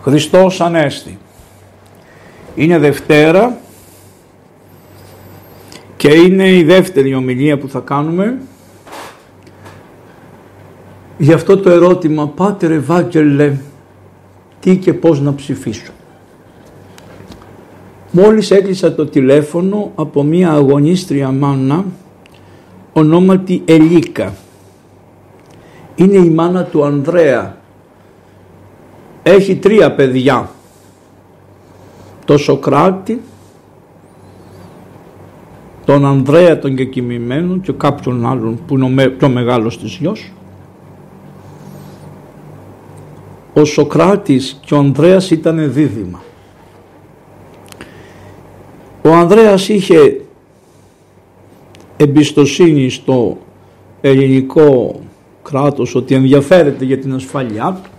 Χριστός Ανέστη. Είναι Δευτέρα και είναι η δεύτερη ομιλία που θα κάνουμε για αυτό το ερώτημα «Πάτερ Ευάγγελε, τι και πώς να ψηφίσω». Μόλις έκλεισα το τηλέφωνο από μία αγωνίστρια μάνα ονόματι Ελίκα. Είναι η μάνα του Ανδρέα. Έχει τρία παιδιά. Το Σοκράτη, τον Ανδρέα τον κεκοιμημένο και κάποιον άλλον που είναι ο πιο μεγάλος της γιος. Ο Σοκράτης και ο Ανδρέας ήταν δίδυμα. Ο Ανδρέας είχε εμπιστοσύνη στο ελληνικό κράτος ότι ενδιαφέρεται για την ασφάλειά του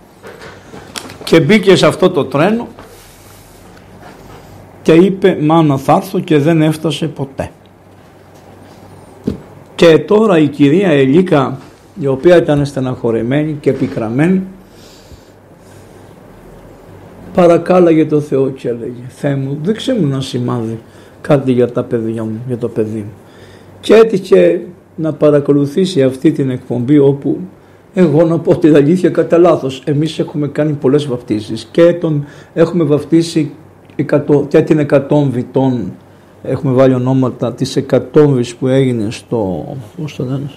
και μπήκε σε αυτό το τρένο και είπε μάνα θα έρθω και δεν έφτασε ποτέ. Και τώρα η κυρία Ελίκα η οποία ήταν στεναχωρεμένη και πικραμένη παρακάλαγε το Θεό και έλεγε Θεέ μου δείξε μου ένα σημάδι κάτι για τα παιδιά μου, για το παιδί μου. Και έτυχε να παρακολουθήσει αυτή την εκπομπή όπου εγώ να πω την αλήθεια κατά λάθος. Εμείς έχουμε κάνει πολλές βαπτίσεις και τον έχουμε βαπτίσει και την εκατόμβη των έχουμε βάλει ονόματα της εκατόμβης που έγινε στο, πώς το λένε,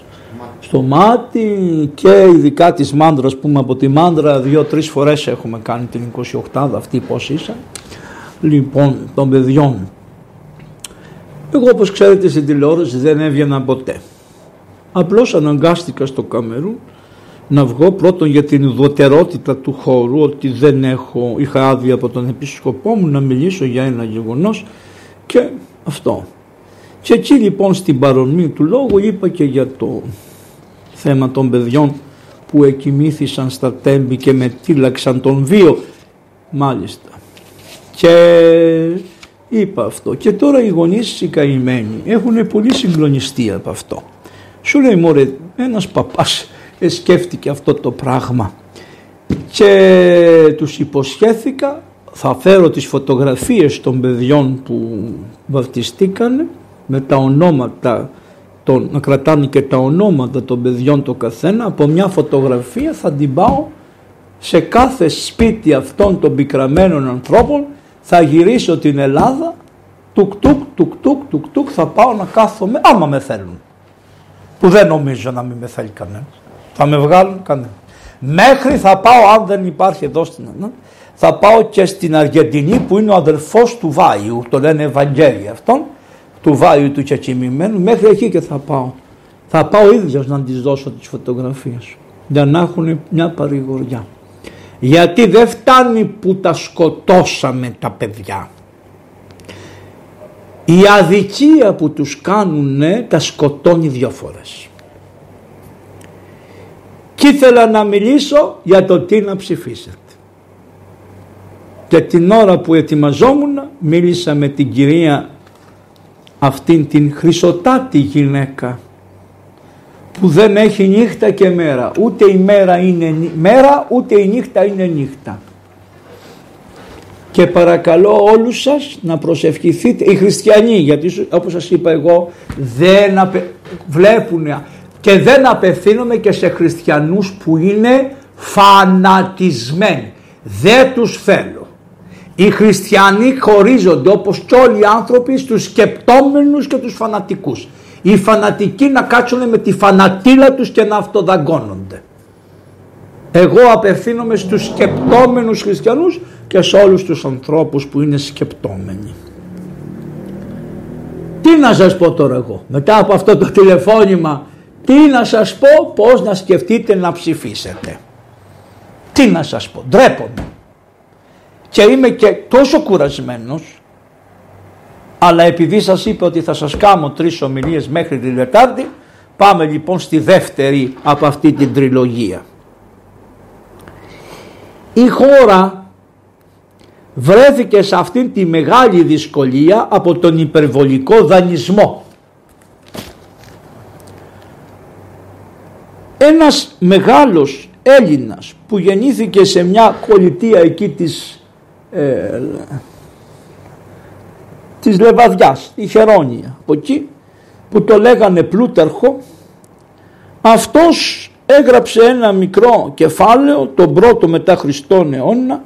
στο μάτι και ειδικά της μάντρας που από τη μάντρα δύο-τρεις φορές έχουμε κάνει την 28 αυτή πώς ήσαν λοιπόν των παιδιών εγώ όπως ξέρετε στην τηλεόραση δεν έβγαινα ποτέ. Απλώς αναγκάστηκα στο Καμερού να βγω πρώτον για την ουδωτερότητα του χώρου ότι δεν έχω, είχα άδεια από τον επίσκοπό μου να μιλήσω για ένα γεγονός και αυτό. Και εκεί λοιπόν στην παρομή του λόγου είπα και για το θέμα των παιδιών που εκοιμήθησαν στα τέμπη και με τύλαξαν τον βίο μάλιστα. Και Είπα αυτό. Και τώρα οι γονείς οι καημένοι έχουν πολύ συγκλονιστεί από αυτό. Σου λέει μωρέ ένας παπάς σκέφτηκε αυτό το πράγμα και τους υποσχέθηκα θα φέρω τις φωτογραφίες των παιδιών που βαφτιστήκανε με τα ονόματα των, να κρατάνε και τα ονόματα των παιδιών το καθένα από μια φωτογραφία θα την πάω σε κάθε σπίτι αυτών των πικραμένων ανθρώπων θα γυρίσω την Ελλάδα, τουκ τουκ τουκ τουκ τουκ τουκ θα πάω να κάθομαι άμα με θέλουν. Που δεν νομίζω να μην με θέλει κανένας. Θα με βγάλουν κανένα. Μέχρι θα πάω αν δεν υπάρχει εδώ στην Ελλάδα, θα πάω και στην Αργεντινή που είναι ο αδερφός του Βάιου, το λένε Ευαγγέλιο αυτόν, του Βάιου του Κεκοιμημένου, μέχρι εκεί και θα πάω. Θα πάω ίδιος να τις δώσω τις φωτογραφίες για να έχουν μια παρηγοριά γιατί δεν φτάνει που τα σκοτώσαμε τα παιδιά. Η αδικία που τους κάνουνε τα σκοτώνει δύο φορές. Και ήθελα να μιλήσω για το τι να ψηφίσετε. Και την ώρα που ετοιμαζόμουν μίλησα με την κυρία αυτήν την χρυσοτάτη γυναίκα που δεν έχει νύχτα και μέρα. Ούτε η μέρα είναι μέρα, ούτε η νύχτα είναι νύχτα. Και παρακαλώ όλους σας να προσευχηθείτε, οι χριστιανοί, γιατί όπως σας είπα εγώ δεν απε... βλέπουν και δεν απευθύνομαι και σε χριστιανούς που είναι φανατισμένοι. Δεν τους θέλω. Οι χριστιανοί χωρίζονται όπως και όλοι οι άνθρωποι στους σκεπτόμενους και τους φανατικούς οι φανατικοί να κάτσουν με τη φανατήλα τους και να αυτοδαγκώνονται. Εγώ απευθύνομαι στους σκεπτόμενους χριστιανούς και σε όλους τους ανθρώπους που είναι σκεπτόμενοι. Τι να σας πω τώρα εγώ; Μετά από αυτό το τηλεφώνημα τι να σας πω πώς να σκεφτείτε να ψηφίσετε. Τι να σας πω ντρέπομαι και είμαι και τόσο κουρασμένος αλλά επειδή σας είπα ότι θα σας κάνω τρεις ομιλίες μέχρι την Δετάρτη, πάμε λοιπόν στη δεύτερη από αυτή την τριλογία. Η χώρα βρέθηκε σε αυτήν τη μεγάλη δυσκολία από τον υπερβολικό δανεισμό. Ένας μεγάλος Έλληνας που γεννήθηκε σε μια κολλητία εκεί της, ε, της Λεβαδιάς, η Χερόνια, από εκεί που το λέγανε Πλούταρχο, αυτός έγραψε ένα μικρό κεφάλαιο, τον πρώτο μετά Χριστόν αιώνα,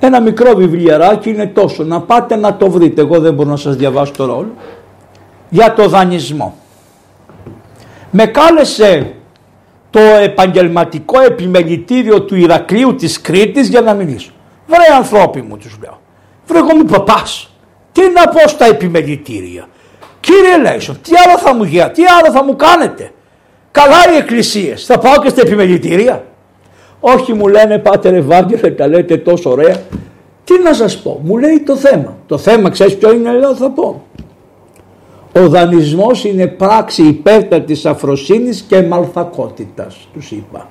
ένα μικρό βιβλιαράκι είναι τόσο, να πάτε να το βρείτε, εγώ δεν μπορώ να σας διαβάσω το ρόλο, για το δανεισμό. Με κάλεσε το επαγγελματικό επιμελητήριο του Ηρακλείου της Κρήτης για να μιλήσω. Βρε ανθρώποι μου τους λέω, βρε εγώ μου παπάς, τι να πω στα επιμελητήρια; Κύριε Λέισον, τι άλλο θα μου γίνει, τι άλλο θα μου κάνετε; Καλά οι εκκλησίες, θα πάω και στα επιμελητήρια. Όχι μου λένε Πάτερ Ευάγγελε τα λέτε τόσο ωραία. Τι να σας πω, μου λέει το θέμα. Το θέμα ξέρεις ποιο είναι λέω θα πω. Ο δανεισμός είναι πράξη υπέρτατης αφροσύνης και μαλθακότητας, τους είπα.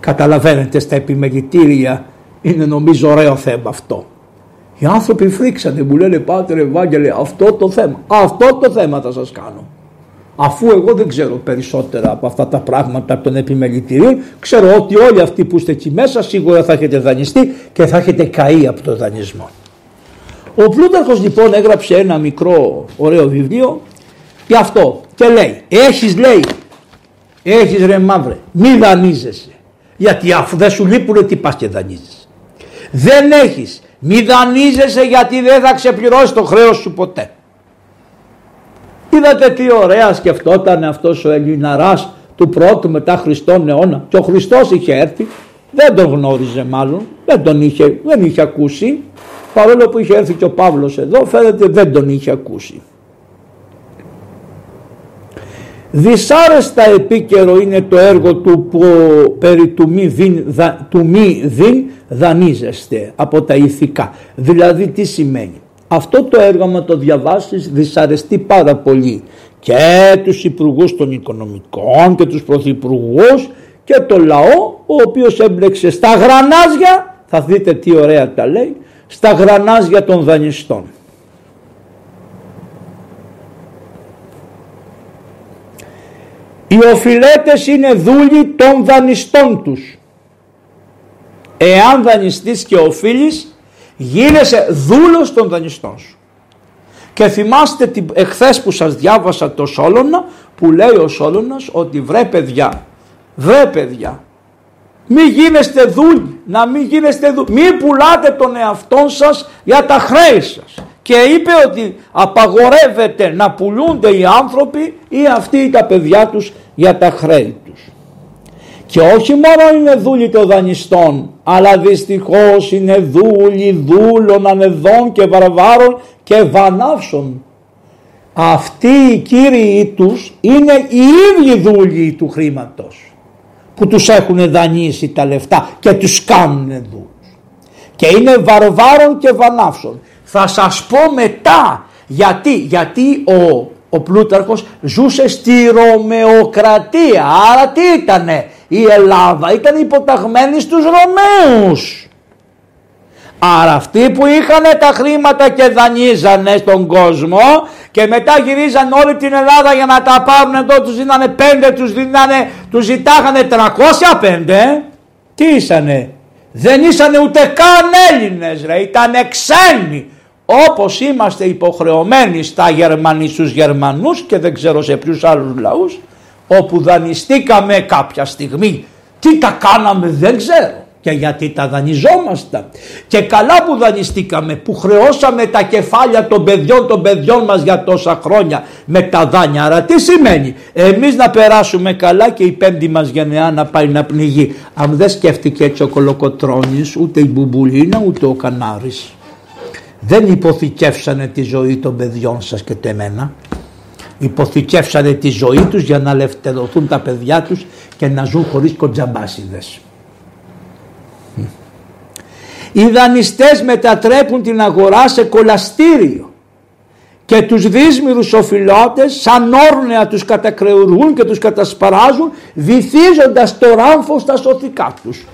Καταλαβαίνετε στα επιμελητήρια είναι νομίζω ωραίο θέμα αυτό. Οι άνθρωποι φρίξανε, μου λένε Πάτερ Ευάγγελε αυτό το θέμα, αυτό το θέμα θα σας κάνω αφού εγώ δεν ξέρω περισσότερα από αυτά τα πράγματα των επιμελητηρίων, ξέρω ότι όλοι αυτοί που είστε εκεί μέσα σίγουρα θα έχετε δανειστεί και θα έχετε καεί από το δανεισμό. Ο Πλούταρχος λοιπόν έγραψε ένα μικρό ωραίο βιβλίο και αυτό και λέει, έχεις λέει, έχεις ρε μαύρε, μη δανείζεσαι, γιατί αφού δεν σου λείπουν τι πας και δανείζεσαι. Δεν έχεις, μη δανείζεσαι γιατί δεν θα ξεπληρώσεις το χρέος σου ποτέ. Είδατε τι ωραία σκεφτόταν αυτός ο Ελληναράς του πρώτου μετά Χριστόν αιώνα και ο Χριστός είχε έρθει, δεν τον γνώριζε μάλλον, δεν τον είχε, δεν είχε ακούσει, παρόλο που είχε έρθει και ο Παύλος εδώ φαίνεται δεν τον είχε ακούσει. Δυσάρεστα επίκαιρο είναι το έργο του που περί του μη, διν, του μη διν δανείζεστε από τα ηθικά. Δηλαδή τι σημαίνει; Αυτό το έργο με το διαβάσεις δυσαρεστεί πάρα πολύ και τους υπουργούς των οικονομικών και τους πρωθυπουργούς και το λαό ο οποίος έμπλεξε στα γρανάζια, θα δείτε τι ωραία τα λέει, στα γρανάζια των δανειστών. Οι οφειλέτες είναι δούλοι των δανειστών τους. Εάν δανειστείς και οφείλεις γίνεσαι δούλος των δανειστών σου. Και θυμάστε την, εχθές που σας διάβασα το Σόλωνα που λέει ο Σόλωνας ότι βρε παιδιά, βρε παιδιά, μη γίνεστε δούλοι, να μην γίνεστε δούλοι, μη πουλάτε τον εαυτό σας για τα χρέη σας. Και είπε ότι απαγορεύεται να πουλούνται οι άνθρωποι ή αυτοί ή τα παιδιά τους για τα χρέη τους. Και όχι μόνο είναι δούλοι των δανειστών, αλλά δυστυχώς είναι δούλοι δούλων ανεδών και βαρβάρων και βανάυσων. Αυτοί οι κύριοι τους είναι οι ίδιοι δούλοι του χρήματος που τους έχουν δανείσει τα λεφτά και τους κάνουν δούλους. Και είναι βαρβάρων και βανάυσων. Θα σας πω μετά γιατί, γιατί ο, ο Πλούταρχος ζούσε στη Ρωμαιοκρατία. Άρα τι ήτανε η Ελλάδα ήταν υποταγμένη στους Ρωμαίους. Άρα αυτοί που είχαν τα χρήματα και δανείζανε στον κόσμο και μετά γυρίζαν όλη την Ελλάδα για να τα πάρουν εδώ τους δίνανε πέντε, τους, δίνανε, τους ζητάγανε 305. Τι ήσανε, δεν ήσανε ούτε καν Έλληνες ρε, ήταν ξένοι. Όπως είμαστε υποχρεωμένοι στα Γερμανοί στους Γερμανούς και δεν ξέρω σε ποιους άλλους λαούς όπου δανειστήκαμε κάποια στιγμή. Τι τα κάναμε δεν ξέρω και γιατί τα δανειζόμασταν. Και καλά που δανειστήκαμε, που χρεώσαμε τα κεφάλια των παιδιών των παιδιών μας για τόσα χρόνια με τα δάνεια. Άρα τι σημαίνει, εμείς να περάσουμε καλά και η πέμπτη μας γενεά να πάει να πνιγεί. Αν δεν σκέφτηκε έτσι ο Κολοκοτρώνης, ούτε η Μπουμπουλίνα, ούτε ο Κανάρης. Δεν υποθηκεύσανε τη ζωή των παιδιών σας και τεμένα υποθηκεύσανε τη ζωή τους για να ελευθερωθούν τα παιδιά τους και να ζουν χωρίς κοντζαμπάσιδες. Οι δανειστές μετατρέπουν την αγορά σε κολαστήριο και τους δύσμυρους οφειλώτες σαν όρνεα τους κατακρεουργούν και τους κατασπαράζουν βυθίζοντας το ράμφο στα σωθικά τους.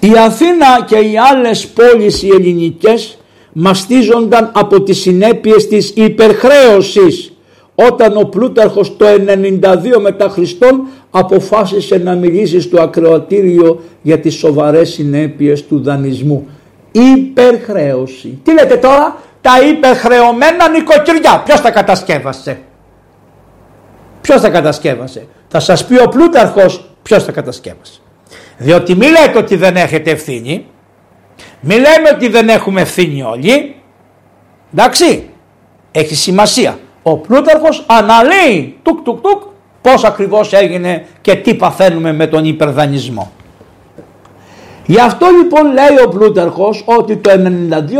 Η Αθήνα και οι άλλες πόλεις οι ελληνικές μαστίζονταν από τις συνέπειες της υπερχρέωσης όταν ο Πλούταρχος το 92 μετά Χριστόν αποφάσισε να μιλήσει στο ακροατήριο για τις σοβαρές συνέπειες του δανεισμού. Υπερχρέωση. Τι λέτε τώρα, τα υπερχρεωμένα νοικοκυριά. Ποιος τα κατασκεύασε; Ποιος τα κατασκεύασε; Θα σας πει ο Πλούταρχος ποιος τα κατασκεύασε. Διότι μη λέτε ότι δεν έχετε ευθύνη. Μη λέμε ότι δεν έχουμε ευθύνη όλοι. Εντάξει. Έχει σημασία. Ο Πλούταρχος αναλύει τουκ τουκ τουκ πώς ακριβώς έγινε και τι παθαίνουμε με τον υπερδανισμό. Γι' αυτό λοιπόν λέει ο Πλούταρχος ότι το 92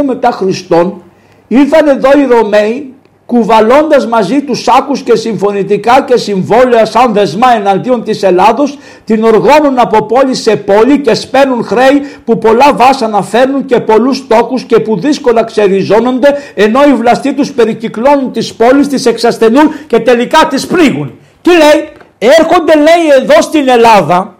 μετά Χριστόν ήρθαν εδώ οι Ρωμαίοι κουβαλώντας μαζί τους σάκους και συμφωνητικά και συμβόλαια σαν δεσμά εναντίον της Ελλάδος την οργώνουν από πόλη σε πόλη και σπαίνουν χρέη που πολλά βάσανα φέρνουν και πολλούς τόκους και που δύσκολα ξεριζώνονται ενώ οι βλαστοί τους περικυκλώνουν τις πόλεις, τις εξασθενούν και τελικά τις πρίγουν. Τι λέει, έρχονται λέει εδώ στην Ελλάδα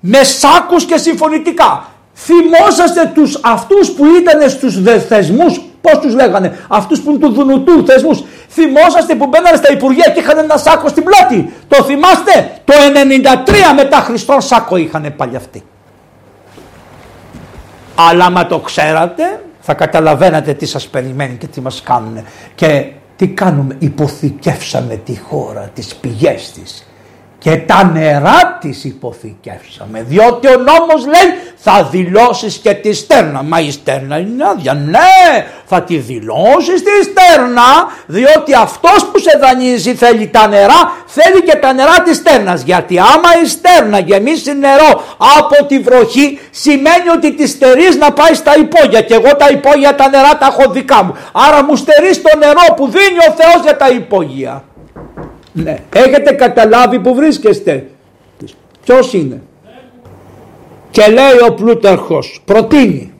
με σάκους και συμφωνητικά. Θυμόσαστε τους αυτούς που ήταν στους θεσμούς Πώς τους λέγανε, αυτούς που είναι του Δουνουτού θεσμούς. Θυμόσαστε που μπαίνανε στα Υπουργεία και είχαν ένα σάκο στην πλάτη. Το θυμάστε, το 93 μετά Χριστόν σάκο είχαν πάλι αυτοί. Αλλά μα το ξέρατε, θα καταλαβαίνατε τι σας περιμένει και τι μας κάνουν. Και τι κάνουμε, υποθηκεύσαμε τη χώρα, τις πηγές της και τα νερά της υποθηκεύσαμε διότι ο νόμος λέει θα δηλώσεις και τη στέρνα μα η στέρνα είναι άδεια ναι θα τη δηλώσεις τη στέρνα διότι αυτός που σε δανείζει θέλει τα νερά θέλει και τα νερά της στέρνας γιατί άμα η στέρνα γεμίσει νερό από τη βροχή σημαίνει ότι τη στερείς να πάει στα υπόγεια και εγώ τα υπόγεια τα νερά τα έχω δικά μου άρα μου στερείς το νερό που δίνει ο Θεός για τα υπόγεια ναι. Έχετε καταλάβει που βρίσκεστε. Ποιος είναι; Και λέει ο Πλούταρχος, προτείνει.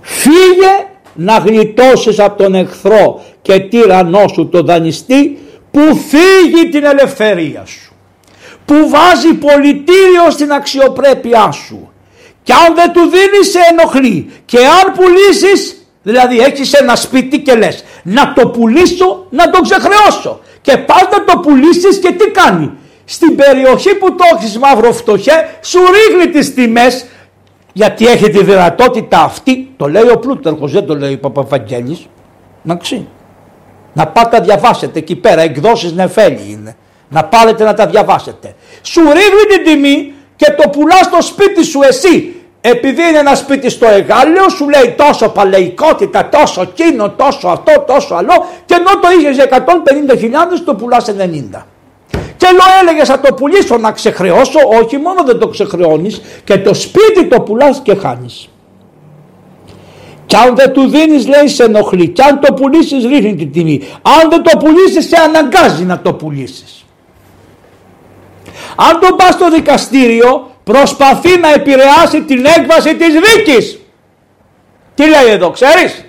Φύγε να γλιτώσεις από τον εχθρό και τύρανό σου το δανειστή που φύγει την ελευθερία σου. Που βάζει πολιτήριο στην αξιοπρέπειά σου. Και αν δεν του δίνεις σε ενοχλεί. Και αν πουλήσεις, δηλαδή έχεις ένα σπίτι και λες να το πουλήσω να το ξεχρεώσω και πάντα το πουλήσεις και τι κάνει. Στην περιοχή που το έχεις μαύρο φτωχέ σου ρίχνει τις τιμές γιατί έχει τη δυνατότητα αυτή, το λέει ο Πλούταρχος, δεν το λέει ο Παπαβαγγέλης, ξύ. Να πάτε να διαβάσετε εκεί πέρα, εκδόσεις νεφέλη είναι. Να πάρετε να τα διαβάσετε. Σου ρίχνει την τιμή και το πουλάς στο σπίτι σου εσύ. Επειδή είναι ένα σπίτι στο εγάλιο, σου λέει τόσο παλαιικότητα, τόσο κίνο, τόσο αυτό, τόσο άλλο, και ενώ το είχες για 150.000, το πουλάς 90. Και λέω έλεγε θα το πουλήσω να ξεχρεώσω, όχι μόνο δεν το ξεχρεώνεις και το σπίτι το πουλάς και χάνεις. Και αν δεν του δίνεις, λέει σε ενοχλεί. Και αν το πουλήσεις, ρίχνει την τιμή. Αν δεν το πουλήσεις, σε αναγκάζει να το πουλήσεις. Αν το πας στο δικαστήριο, προσπαθεί να επηρεάσει την έκβαση της δίκης. Τι λέει εδώ ξέρεις;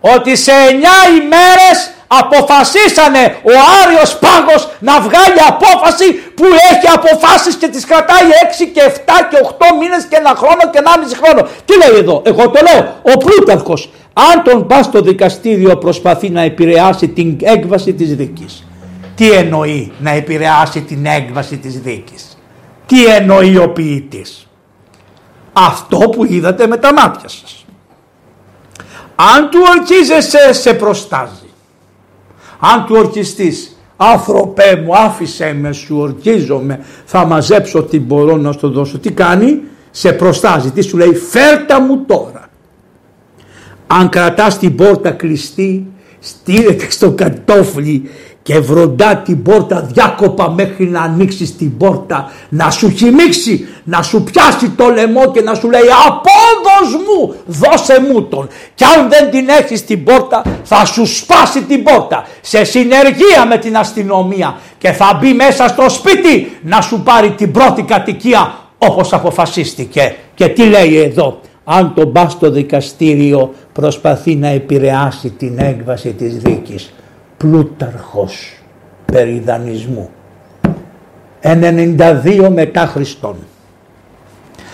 Ότι σε 9 ημέρες αποφασίσανε ο Άριος Πάγος να βγάλει απόφαση που έχει αποφάσεις και τις κρατάει 6 και 7 και 8 μήνες και ένα χρόνο και ένα μισή χρόνο. Τι λέει εδώ, εγώ το λέω, ο Πλούταρχος αν τον πας στο δικαστήριο προσπαθεί να επηρεάσει την έκβαση της δίκης. Τι εννοεί να επηρεάσει την έκβαση της δίκης; Τι εννοεί ο ποιητής; Αυτό που είδατε με τα μάτια σας. Αν του ορκίζεσαι σε προστάζει. Αν του ορκιστείς άνθρωπέ μου άφησέ με σου ορκίζομαι θα μαζέψω τι μπορώ να στο δώσω. Τι κάνει σε προστάζει. Τι σου λέει φέρτα μου τώρα. Αν κρατάς την πόρτα κλειστή στείλετε στο κατόφλι και βροντά την πόρτα διάκοπα μέχρι να ανοίξει την πόρτα να σου χυμίξει, να σου πιάσει το λαιμό και να σου λέει απόδος μου δώσε μου τον και αν δεν την έχεις την πόρτα θα σου σπάσει την πόρτα σε συνεργεία με την αστυνομία. Και θα μπει μέσα στο σπίτι να σου πάρει την πρώτη κατοικία όπως αποφασίστηκε. Και τι λέει εδώ; Αν τον πας στο δικαστήριο προσπαθεί να επηρεάσει την έκβαση της δίκης Πλούταρχος περί δανεισμού 92 μετά Χριστόν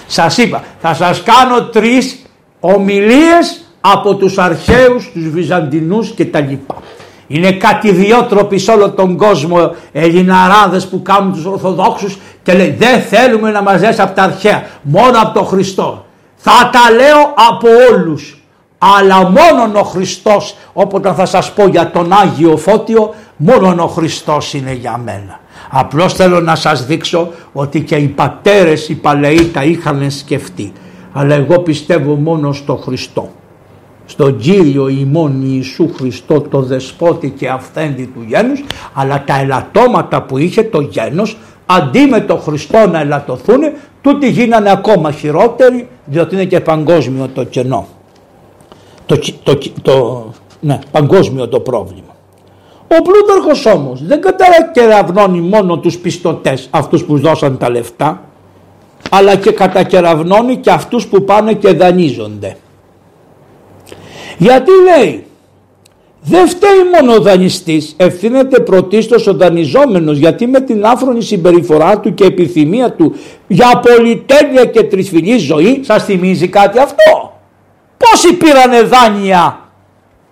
σας είπα θα σας κάνω τρεις ομιλίες από τους αρχαίους, τους Βυζαντινούς και τα λοιπά. Είναι κάτι ιδιότροποι σε όλο τον κόσμο Ελληναράδες που κάνουν τους Ορθοδόξους και λέει δεν θέλουμε να μαζέψει από τα αρχαία, μόνο από τον Χριστό. Θα τα λέω από όλους, αλλά μόνον ο Χριστός, όποτε θα σας πω για τον Άγιο Φώτιο, μόνον ο Χριστός είναι για μένα. Απλώς θέλω να σας δείξω ότι και οι πατέρες οι παλαιοί τα είχαν σκεφτεί. Αλλά εγώ πιστεύω μόνο στο Χριστό. Στον Κύριο ημών Ιησού Χριστό το δεσπότη και αυθέντη του γένους αλλά τα ελαττώματα που είχε το γένος αντί με το Χριστό να ελαττωθούν τούτοι γίνανε ακόμα χειρότεροι διότι είναι και παγκόσμιο το κενό. Το, το, το, ναι, παγκόσμιο το πρόβλημα. Ο Πλούταρχος όμως δεν κατακεραυνώνει μόνο τους πιστωτές αυτούς που δώσαν τα λεφτά αλλά και κατακεραυνώνει και αυτούς που πάνε και δανείζονται. Γιατί λέει δεν φταίει μόνο ο δανειστής, ευθύνεται πρωτίστως ο δανειζόμενος γιατί με την άφρονη συμπεριφορά του και επιθυμία του για πολυτέλεια και τρισφυλή ζωή σας θυμίζει κάτι αυτό. Πόσοι πήρανε δάνεια,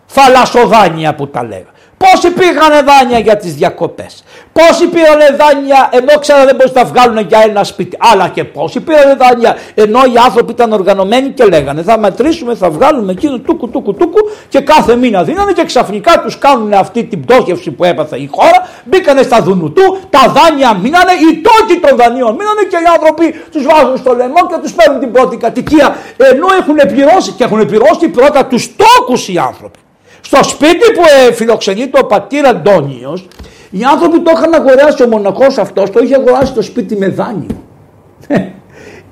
θαλασσοδάνεια που τα λέγανε. Πόσοι πήγανε δάνεια για τις διακοπές; Πόσοι πήρανε δάνεια ενώ ξέρανε δεν μπορούσαν να βγάλουν για ένα σπίτι. Αλλά και πόσοι πήρανε δάνεια ενώ οι άνθρωποι ήταν οργανωμένοι και λέγανε θα μετρήσουμε, θα βγάλουμε εκείνο τούκου τούκου τούκου και κάθε μήνα δίνανε και ξαφνικά τους κάνουν αυτή την πτώχευση που έπαθε η χώρα. Μπήκανε στα δουνουτού, τα δάνεια μείνανε, οι τόκοι των δανείων μείνανε και οι άνθρωποι τους βάζουν στο λαιμό και τους παίρνουν την πρώτη κατοικία ενώ έχουν πληρώσει και έχουν πληρώσει πρώτα τους τόκους οι άνθρωποι. Στο σπίτι που ε, φιλοξενείται ο πατήρ Αντώνιος, οι άνθρωποι το είχαν αγοράσει, ο μοναχός αυτός το είχε αγοράσει το σπίτι με δάνειο.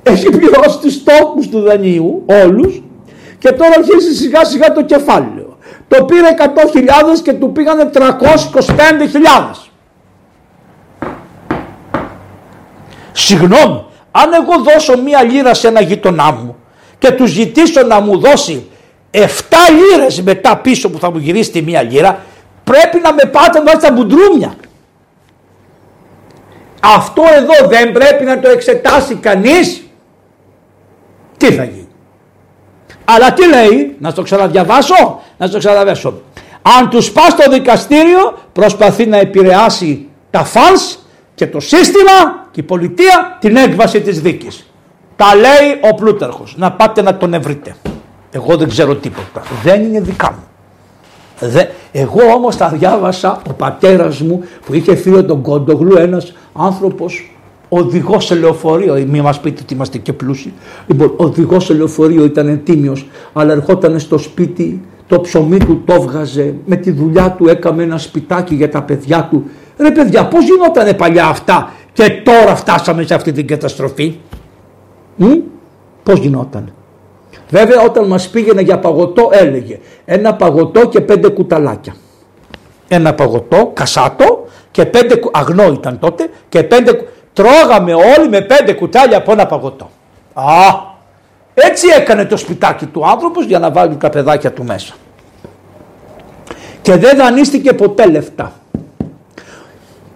Έχει πληρώσει τους τόκους του δανείου, όλους, και τώρα αρχίζει σιγά σιγά το κεφάλαιο. Το πήρε 100.000 και του πήγανε 325.000. Συγγνώμη, αν εγώ δώσω μία λίρα σε ένα γείτονά μου και του ζητήσω να μου δώσει 7 λίρες μετά πίσω που θα μου γυρίσει τη μία λίρα πρέπει να με πάτε να τα μπουντρούμια. Αυτό εδώ δεν πρέπει να το εξετάσει κανείς. Τι θα γίνει. Αλλά τι λέει, να το ξαναδιαβάσω, να το ξαναδιαβάσω. Αν τους πά στο δικαστήριο προσπαθεί να επηρεάσει τα φανς και το σύστημα και η πολιτεία την έκβαση της δίκης. Τα λέει ο Πλούταρχος. Να πάτε να τον ευρείτε. Εγώ δεν ξέρω τίποτα. Δεν είναι δικά μου. Εγώ όμως τα διάβασα ο πατέρας μου που είχε φίλο τον Κόντογλου ένας άνθρωπος οδηγός σε λεωφορείο. Μην μας πείτε ότι είμαστε και πλούσιοι. Λοιπόν, οδηγός σε λεωφορείο ήταν τίμιος, αλλά ερχόταν στο σπίτι, το ψωμί του το έβγαζε, με τη δουλειά του έκαμε ένα σπιτάκι για τα παιδιά του. Ρε παιδιά, πώς γινότανε παλιά αυτά και τώρα φτάσαμε σε αυτή την καταστροφή; Πώς γινόταν. Βέβαια όταν μας πήγαινε για παγωτό έλεγε ένα παγωτό και πέντε κουταλάκια. Ένα παγωτό, κασάτο και πέντε, αγνό ήταν τότε και πέντε, τρώγαμε όλοι με πέντε κουτάλια από ένα παγωτό. Α, έτσι έκανε το σπιτάκι του άνθρωπος για να βάλει τα παιδάκια του μέσα. Και δεν δανείστηκε ποτέ λεφτά.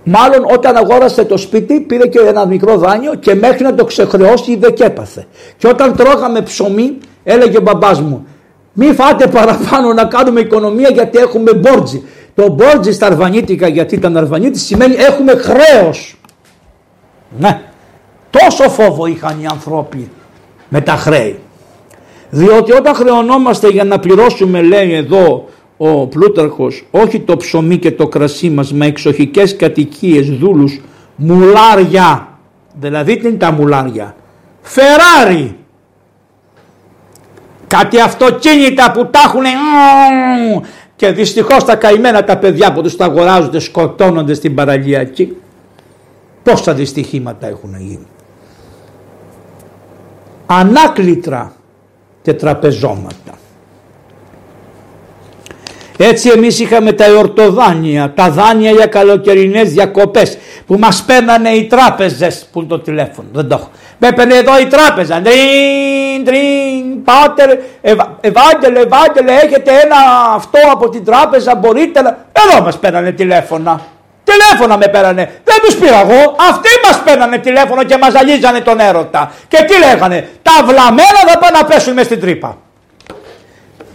Μάλλον όταν αγόρασε το σπίτι πήρε και ένα μικρό δάνειο και μέχρι να το ξεχρεώσει δεν και έπαθε. Και όταν τρώγαμε ψωμί Έλεγε ο μπαμπάς μου, μη φάτε παραπάνω να κάνουμε οικονομία γιατί έχουμε μπόρτζι. Το μπόρτζι στα αρβανίτικα γιατί ήταν αρβανίτη σημαίνει έχουμε χρέος. Ναι, τόσο φόβο είχαν οι άνθρωποι με τα χρέη. Διότι όταν χρεωνόμαστε για να πληρώσουμε λέει εδώ ο Πλούταρχος όχι το ψωμί και το κρασί μας με εξοχικές κατοικίες, δούλους, μουλάρια. Δηλαδή τι είναι τα μουλάρια. Φεράρι κάτι αυτοκίνητα που τα έχουν και δυστυχώς τα καημένα τα παιδιά που τους τα αγοράζονται σκοτώνονται στην παραλιακή πόσα δυστυχήματα έχουν γίνει. Ανάκλητρα και τραπεζώματα έτσι εμείς είχαμε τα εορτοδάνεια, τα δάνεια για καλοκαιρινές διακοπές που μας παίρνανε οι τράπεζες που είναι το τηλέφωνο, δεν το έχω. Με έπαιρνε εδώ η τράπεζα, τρίν, τρίν, πάτερ, Ευάγγελε, Ευάγγελε, έχετε ένα αυτό από την τράπεζα, μπορείτε να... Εδώ μας παίρνανε τηλέφωνα. Τηλέφωνα με πέρανε. Δεν τους πήρα εγώ. Αυτοί μας παίρνανε τηλέφωνο και μας ζαλίζανε τον έρωτα. Και τι λέγανε, Τα βλαμμένα θα πάνε να πέσουν μες στην τρύπα.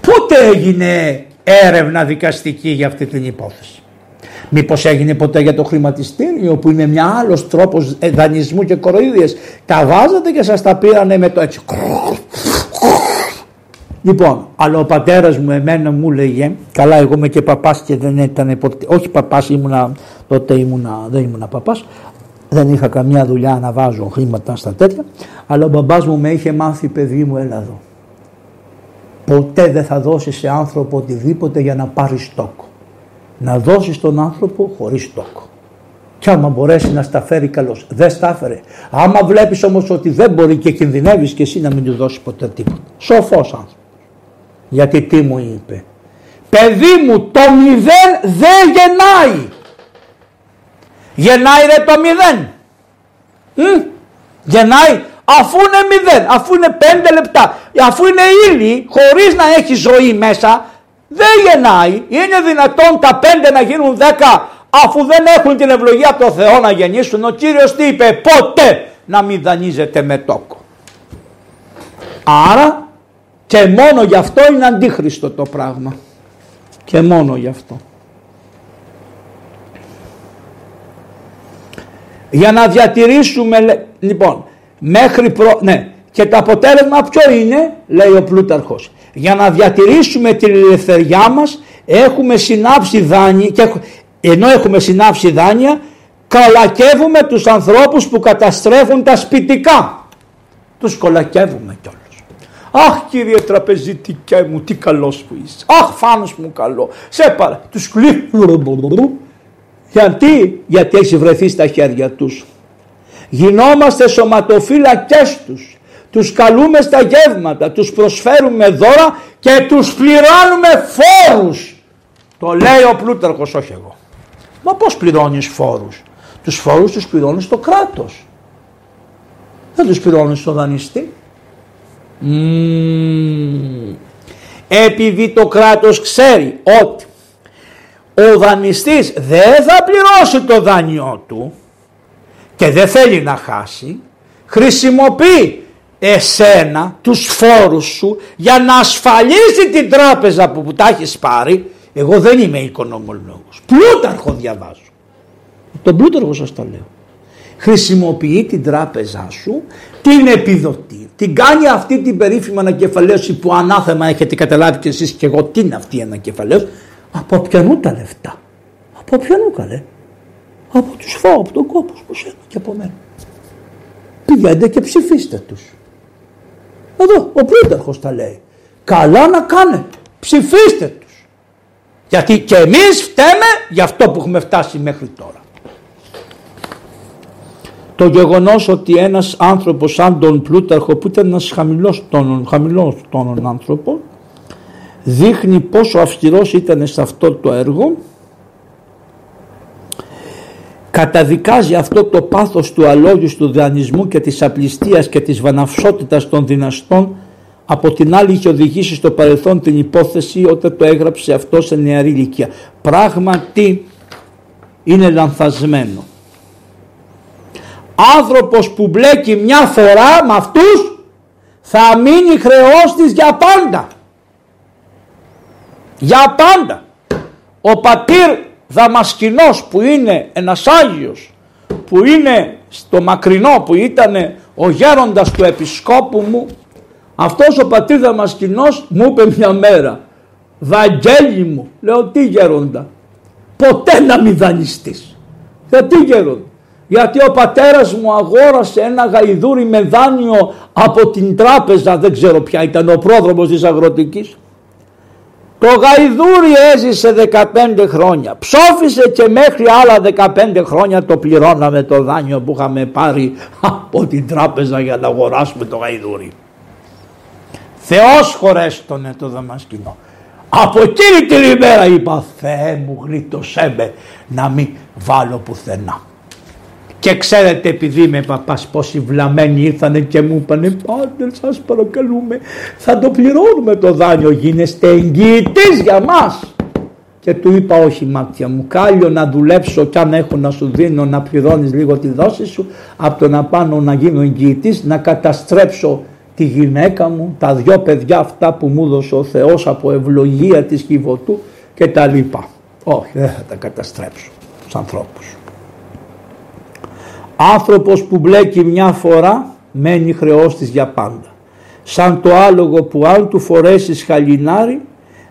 Πού πότε έγινε έρευνα δικαστική για αυτή την υπόθεση. Μήπως έγινε ποτέ για το χρηματιστήριο που είναι μια άλλος τρόπος δανεισμού και κοροϊδίες. Τα βάζατε και σας τα πήρανε με το έτσι. Λοιπόν, αλλά ο πατέρας μου εμένα μου λέγε, καλά εγώ είμαι και παπάς και δεν ήταν ποτέ, όχι παπάς ήμουνα, τότε ήμουνα, δεν ήμουνα παπάς, δεν είχα καμιά δουλειά να βάζω χρήματα στα τέτοια, αλλά ο μπαμπάς μου με είχε μάθει παιδί μου έλα εδώ. Ποτέ δεν θα δώσεις σε άνθρωπο οτιδήποτε για να πάρεις τόκο. Να δώσεις τον άνθρωπο χωρίς τόκο. Και άμα μπορέσει να στα φέρει καλώς. Δεν στα έφερε. Άμα βλέπεις όμως ότι δεν μπορεί και κινδυνεύεις και εσύ να μην του δώσεις ποτέ τίποτα. Σοφός άνθρωπος. Γιατί τι μου είπε; Παιδί μου το μηδέν δεν γεννάει. Γεννάει ρε το μηδέν. Μ; Γεννάει αφού είναι μηδέν, αφού είναι πέντε λεπτά, αφού είναι ύλη χωρίς να έχει ζωή μέσα δεν γεννάει. Είναι δυνατόν τα πέντε να γίνουν δέκα αφού δεν έχουν την ευλογία από το Θεό να γεννήσουν. Ο Κύριος τι είπε ποτέ να μην δανείζετε με τόκο. Άρα και μόνο γι' αυτό είναι αντίχριστο το πράγμα. Και μόνο γι' αυτό. Για να διατηρήσουμε, λοιπόν, μέχρι προ... Ναι, και το αποτέλεσμα ποιο είναι, λέει ο Πλούταρχος. Για να διατηρήσουμε την ελευθεριά μας έχουμε συνάψει δάνεια και ενώ έχουμε συνάψει δάνεια καλακεύουμε τους ανθρώπους που καταστρέφουν τα σπιτικά. Τους κολακεύουμε κιόλας. Αχ κύριε τραπεζιτικέ μου τι καλός που είσαι. Αχ φάνος μου καλό. Σε παρα. Τους κλείνουν. Γιατί, γιατί έχει βρεθεί στα χέρια τους. Γινόμαστε σωματοφύλακές τους. Τους καλούμε στα γεύματα, τους προσφέρουμε δώρα και τους πληρώνουμε φόρους. Το λέει ο Πλούταρχος, όχι εγώ. Μα πώς πληρώνεις φόρους; Τους φόρους τους πληρώνεις στο κράτος. Δεν τους πληρώνεις στο δανειστή. Επειδή το κράτος ξέρει ότι ο δανειστής δεν θα πληρώσει το δάνειό του και δεν θέλει να χάσει, χρησιμοποιεί εσένα, τους φόρους σου για να ασφαλίσει την τράπεζα που, που τα έχεις πάρει. Εγώ δεν είμαι οικονομολόγος. Πλούταρχο διαβάζω. Τον πλούταρχο σας το λέω. Χρησιμοποιεί την τράπεζά σου, την επιδοτεί, την κάνει αυτή την περίφημη ανακεφαλαίωση που ανάθεμα έχετε καταλάβει και εσείς και εγώ τι είναι αυτή η ανακεφαλαίωση. Από ποιανού τα λεφτά; Από ποιανού καλέ; Από τους φάω, από τον κόπο που σένα και από μένα. Πηγαίνετε και ψηφίστε τους. Εδώ ο Πλούταρχος τα λέει. Καλά να κάνετε. Ψηφίστε τους. Γιατί και εμείς φταίμε για αυτό που έχουμε φτάσει μέχρι τώρα. Το γεγονός ότι ένας άνθρωπος σαν τον Πλούταρχο που ήταν ένας χαμηλός τόνων, χαμηλός τόνων άνθρωπος δείχνει πόσο αυστηρός ήταν σε αυτό το έργο καταδικάζει αυτό το πάθος του αλόγιου του δανεισμού και της απληστίας και της βαναυσότητας των δυναστών από την άλλη είχε οδηγήσει στο παρελθόν την υπόθεση όταν το έγραψε αυτό σε νεαρή ηλικία. Πράγματι είναι λανθασμένο. Άνθρωπος που μπλέκει μια φορά με αυτούς θα μείνει χρεός για πάντα. Για πάντα. Ο πατήρ Δαμασκηνός που είναι ένας Άγιος που είναι στο μακρινό που ήταν ο γέροντας του επισκόπου μου αυτός ο πατήρ Δαμασκηνός μου είπε μια μέρα Βαγγέλη μου λέω τι γέροντα ποτέ να μην δανειστείς γιατί γέροντα γιατί ο πατέρας μου αγόρασε ένα γαϊδούρι με δάνειο από την τράπεζα δεν ξέρω ποια ήταν ο πρόδρομος της αγροτικής το γαϊδούρι έζησε 15 χρόνια. Ψόφισε και μέχρι άλλα 15 χρόνια το πληρώναμε το δάνειο που είχαμε πάρει από την τράπεζα για να αγοράσουμε το γαϊδούρι. Θεός χωρέστονε το δαμασκηνό. Από εκείνη την ημέρα είπα Θεέ μου γλίτωσέ με να μην βάλω πουθενά. Και ξέρετε επειδή είμαι παπάς πόσοι βλαμμένοι ήρθανε και μου είπανε πάτερ σας παρακαλούμε θα το πληρώνουμε το δάνειο γίνεστε εγγυητής για μας. Και του είπα όχι μάτια μου κάλιο να δουλέψω κι αν έχω να σου δίνω να πληρώνεις λίγο τη δόση σου από το να πάνω να γίνω εγγυητής να καταστρέψω τη γυναίκα μου, τα δυο παιδιά αυτά που μου έδωσε ο Θεός από ευλογία της κυβωτού και τα λοιπά. Όχι, δεν θα τα καταστρέψω τους ανθρώπους. Άνθρωπος που μπλέκει μια φορά μένει χρεός της για πάντα. Σαν το άλογο που αν του φορέσεις χαλινάρι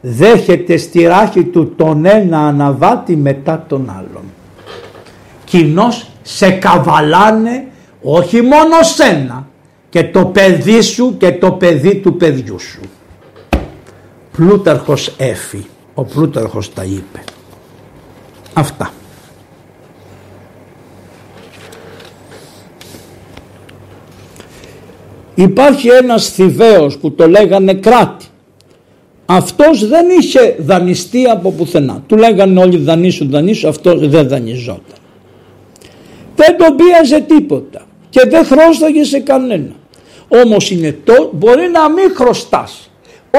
δέχεται στη ράχη του τον ένα αναβάτη μετά τον άλλον. Κοινώς σε καβαλάνε όχι μόνο σένα και το παιδί σου και το παιδί του παιδιού σου. Πλούταρχος έφη, ο Πλούταρχος τα είπε. Αυτά. Υπάρχει ένας θηβαίος που το λέγανε κράτη. Αυτός δεν είχε δανειστεί από πουθενά. Του λέγανε όλοι δανείσου δανείσου, αυτός δεν δανειζόταν. Δεν τον πίαζε τίποτα και δεν χρώσταγε σε κανένα. Όμως είναι το, μπορεί να μην χρωστάς.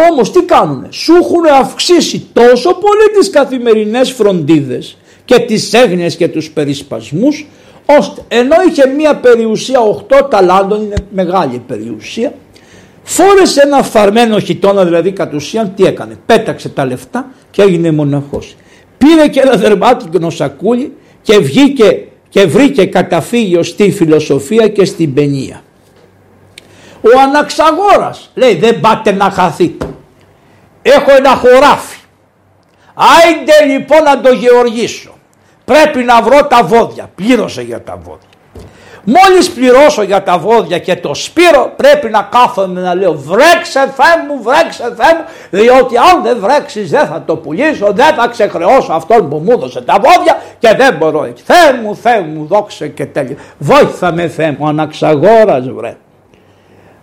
Όμως τι κάνουνε, σου έχουν αυξήσει τόσο πολύ τις καθημερινές φροντίδες και τις έγνοιες και τους περισπασμούς ώστε ενώ είχε μία περιουσία 8 ταλάντων, είναι μεγάλη περιουσία, φόρεσε ένα φαρμένο χιτόνα δηλαδή κατ' ουσίαν τι έκανε, πέταξε τα λεφτά και έγινε μοναχός. Πήρε και ένα δερμάτικο σακούλι και βγήκε και βρήκε καταφύγιο στη φιλοσοφία και στην παινία. Ο Αναξαγόρας λέει δεν πάτε να χαθείτε. Έχω ένα χωράφι. Άιντε λοιπόν να το γεωργήσω. Πρέπει να βρω τα βόδια. Πλήρωσε για τα βόδια. Μόλις πληρώσω για τα βόδια και το σπύρο πρέπει να κάθομαι να λέω βρέξε Θεέ μου, βρέξε Θεέ μου διότι αν δεν βρέξεις δεν θα το πουλήσω, δεν θα ξεχρεώσω αυτόν που μου έδωσε τα βόδια και δεν μπορώ. Θεέ μου, Θεέ μου, δόξε και τέλειο. Βόηθα με Θεέ μου, αναξαγόρας βρε.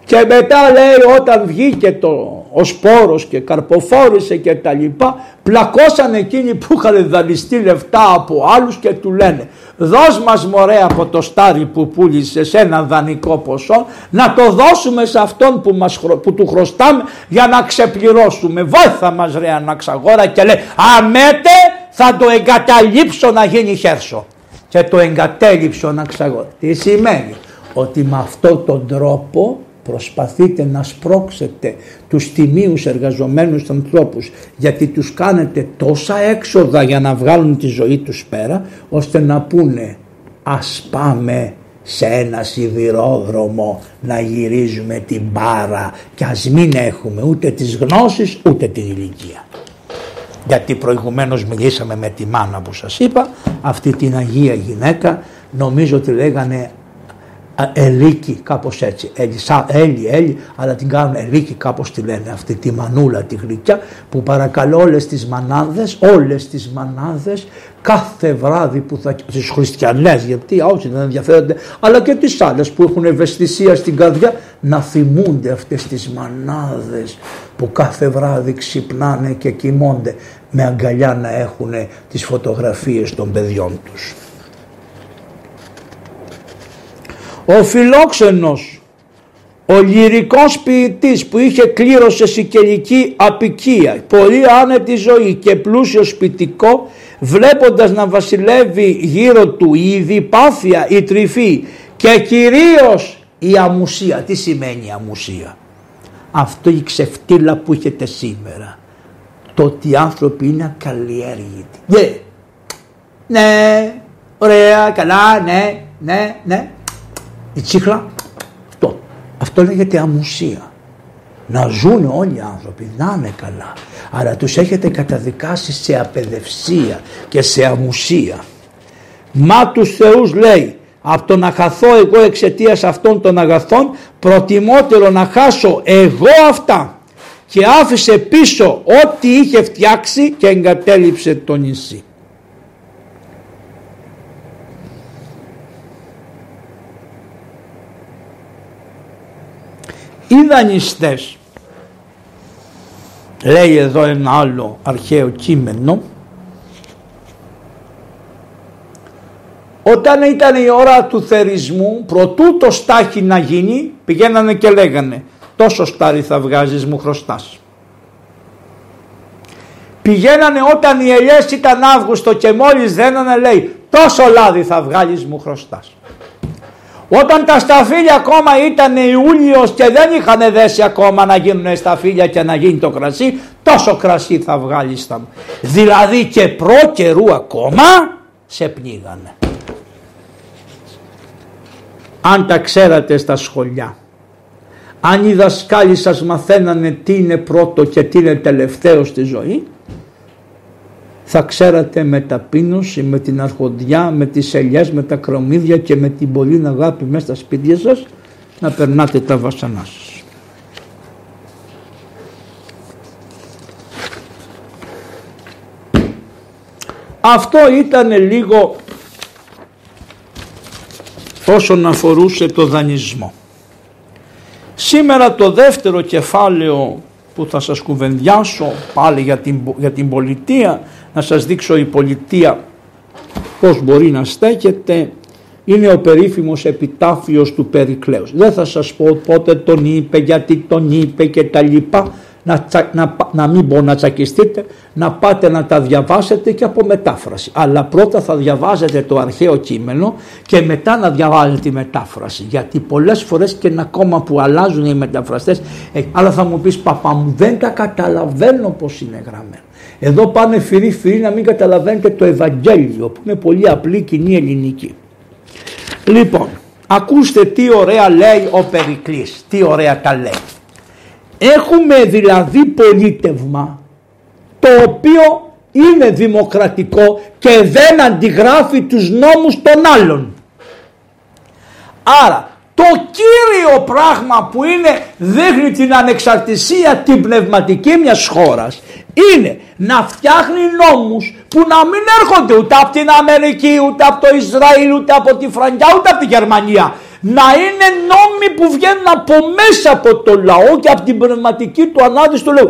Και μετά λέει όταν βγήκε το, ο σπόρος και καρποφόρησε και τα λοιπά πλακώσαν εκείνοι που είχαν δανειστεί λεφτά από άλλους και του λένε δώσ' μας μωρέ από το στάρι που πούλησες σε ένα δανεικό ποσό να το δώσουμε σε αυτόν που, μας, που του χρωστάμε για να ξεπληρώσουμε βόηθα μας ρε αναξαγόρα και λέει αμέτε θα το εγκαταλείψω να γίνει χέρσο και το εγκατέλειψε ο αναξαγόρα. Τι σημαίνει; Ότι με αυτόν τον τρόπο προσπαθείτε να σπρώξετε τους τιμίους εργαζομένους ανθρώπους γιατί τους κάνετε τόσα έξοδα για να βγάλουν τη ζωή τους πέρα ώστε να πούνε ας πάμε σε ένα σιδηρόδρομο να γυρίζουμε την μπάρα και ας μην έχουμε ούτε τις γνώσεις ούτε την ηλικία. Γιατί προηγουμένως μιλήσαμε με τη μάνα που σας είπα, αυτή την Αγία γυναίκα νομίζω ότι λέγανε Ελίκη κάπως έτσι, Έλλη, Έλλη, αλλά την κάνουν Ελίκη κάπως τη λένε αυτή τη μανούλα τη γλυκιά που παρακαλώ όλες τις μανάδες, όλες τις μανάδες κάθε βράδυ που θα, τις χριστιανές γιατί όσοι δεν ενδιαφέρονται αλλά και τις άλλες που έχουν ευαισθησία στην καρδιά να θυμούνται αυτές τις μανάδες που κάθε βράδυ ξυπνάνε και κοιμώνται με αγκαλιά να έχουν τις φωτογραφίες των παιδιών τους. Ο φιλόξενος, ο λυρικός ποιητής που είχε κλήρωσε σικελική απικία, πολύ άνετη ζωή και πλούσιο σπιτικό, βλέποντας να βασιλεύει γύρω του η διπάθεια, η τρυφή και κυρίως η αμουσία. Τι σημαίνει αμουσία; Αυτό η ξεφτύλα που έχετε σήμερα. Το ότι οι άνθρωποι είναι ακαλλιέργητοι. Ναι, ναι, ωραία, καλά, ναι, ναι, ναι η τσίχλα, αυτό. Αυτό λέγεται αμουσία. Να ζουν όλοι οι άνθρωποι, να είναι καλά. Αλλά τους έχετε καταδικάσει σε απεδευσία και σε αμουσία. Μα τους θεούς λέει, από το να χαθώ εγώ εξαιτίας αυτών των αγαθών, προτιμότερο να χάσω εγώ αυτά. Και άφησε πίσω ό,τι είχε φτιάξει και εγκατέλειψε το νησί. Οι δανειστές λέει εδώ ένα άλλο αρχαίο κείμενο. Όταν ήταν η ώρα του θερισμού προτού το στάχι να γίνει πηγαίνανε και λέγανε τόσο στάρι θα βγάζεις μου χρωστάς πηγαίνανε όταν οι ελιές ήταν Αύγουστο και μόλις δένανε λέει τόσο λάδι θα βγάλεις μου χρωστάς Όταν τα σταφύλια ακόμα ήταν Ιούλιος και δεν είχαν δέσει ακόμα να γίνουν σταφύλια και να γίνει το κρασί, τόσο κρασί θα βγάλει στα Δηλαδή και προ καιρού ακόμα σε πνίγανε. Αν τα ξέρατε στα σχολιά, αν οι δασκάλοι σας μαθαίνανε τι είναι πρώτο και τι είναι τελευταίο στη ζωή, θα ξέρατε με ταπείνωση, με την αρχοντιά, με τις ελιές, με τα κρομίδια και με την πολύ αγάπη μέσα στα σπίτια σας να περνάτε τα βασανά σας. Αυτό ήταν λίγο όσον αφορούσε το δανεισμό. Σήμερα το δεύτερο κεφάλαιο που θα σας κουβεντιάσω πάλι για την, για την πολιτεία, να σας δείξω η πολιτεία πώς μπορεί να στέκεται, είναι ο περίφημος επιτάφιος του Περικλέους. Δεν θα σας πω πότε τον είπε, γιατί τον είπε και τα λοιπά, να, να, να μην πω να τσακιστείτε, να πάτε να τα διαβάσετε και από μετάφραση. Αλλά πρώτα θα διαβάζετε το αρχαίο κείμενο και μετά να διαβάζετε τη μετάφραση. Γιατί πολλές φορές και ακόμα που αλλάζουν οι μεταφραστές, ε, αλλά θα μου πεις παπά μου δεν τα καταλαβαίνω πώς είναι γραμμένο. Εδώ πάνε φυρί φυρί να μην καταλαβαίνετε το Ευαγγέλιο που είναι πολύ απλή κοινή ελληνική. Λοιπόν, ακούστε τι ωραία λέει ο Περικλής, τι ωραία τα λέει. Έχουμε δηλαδή πολίτευμα το οποίο είναι δημοκρατικό και δεν αντιγράφει τους νόμους των άλλων. Άρα το κύριο πράγμα που είναι δείχνει την ανεξαρτησία την πνευματική μιας χώρας είναι να φτιάχνει νόμους που να μην έρχονται ούτε από την Αμερική ούτε από το Ισραήλ ούτε από τη Φραγκιά ούτε από τη Γερμανία να είναι νόμοι που βγαίνουν από μέσα από το λαό και από την πνευματική του ανάδυση του λαού.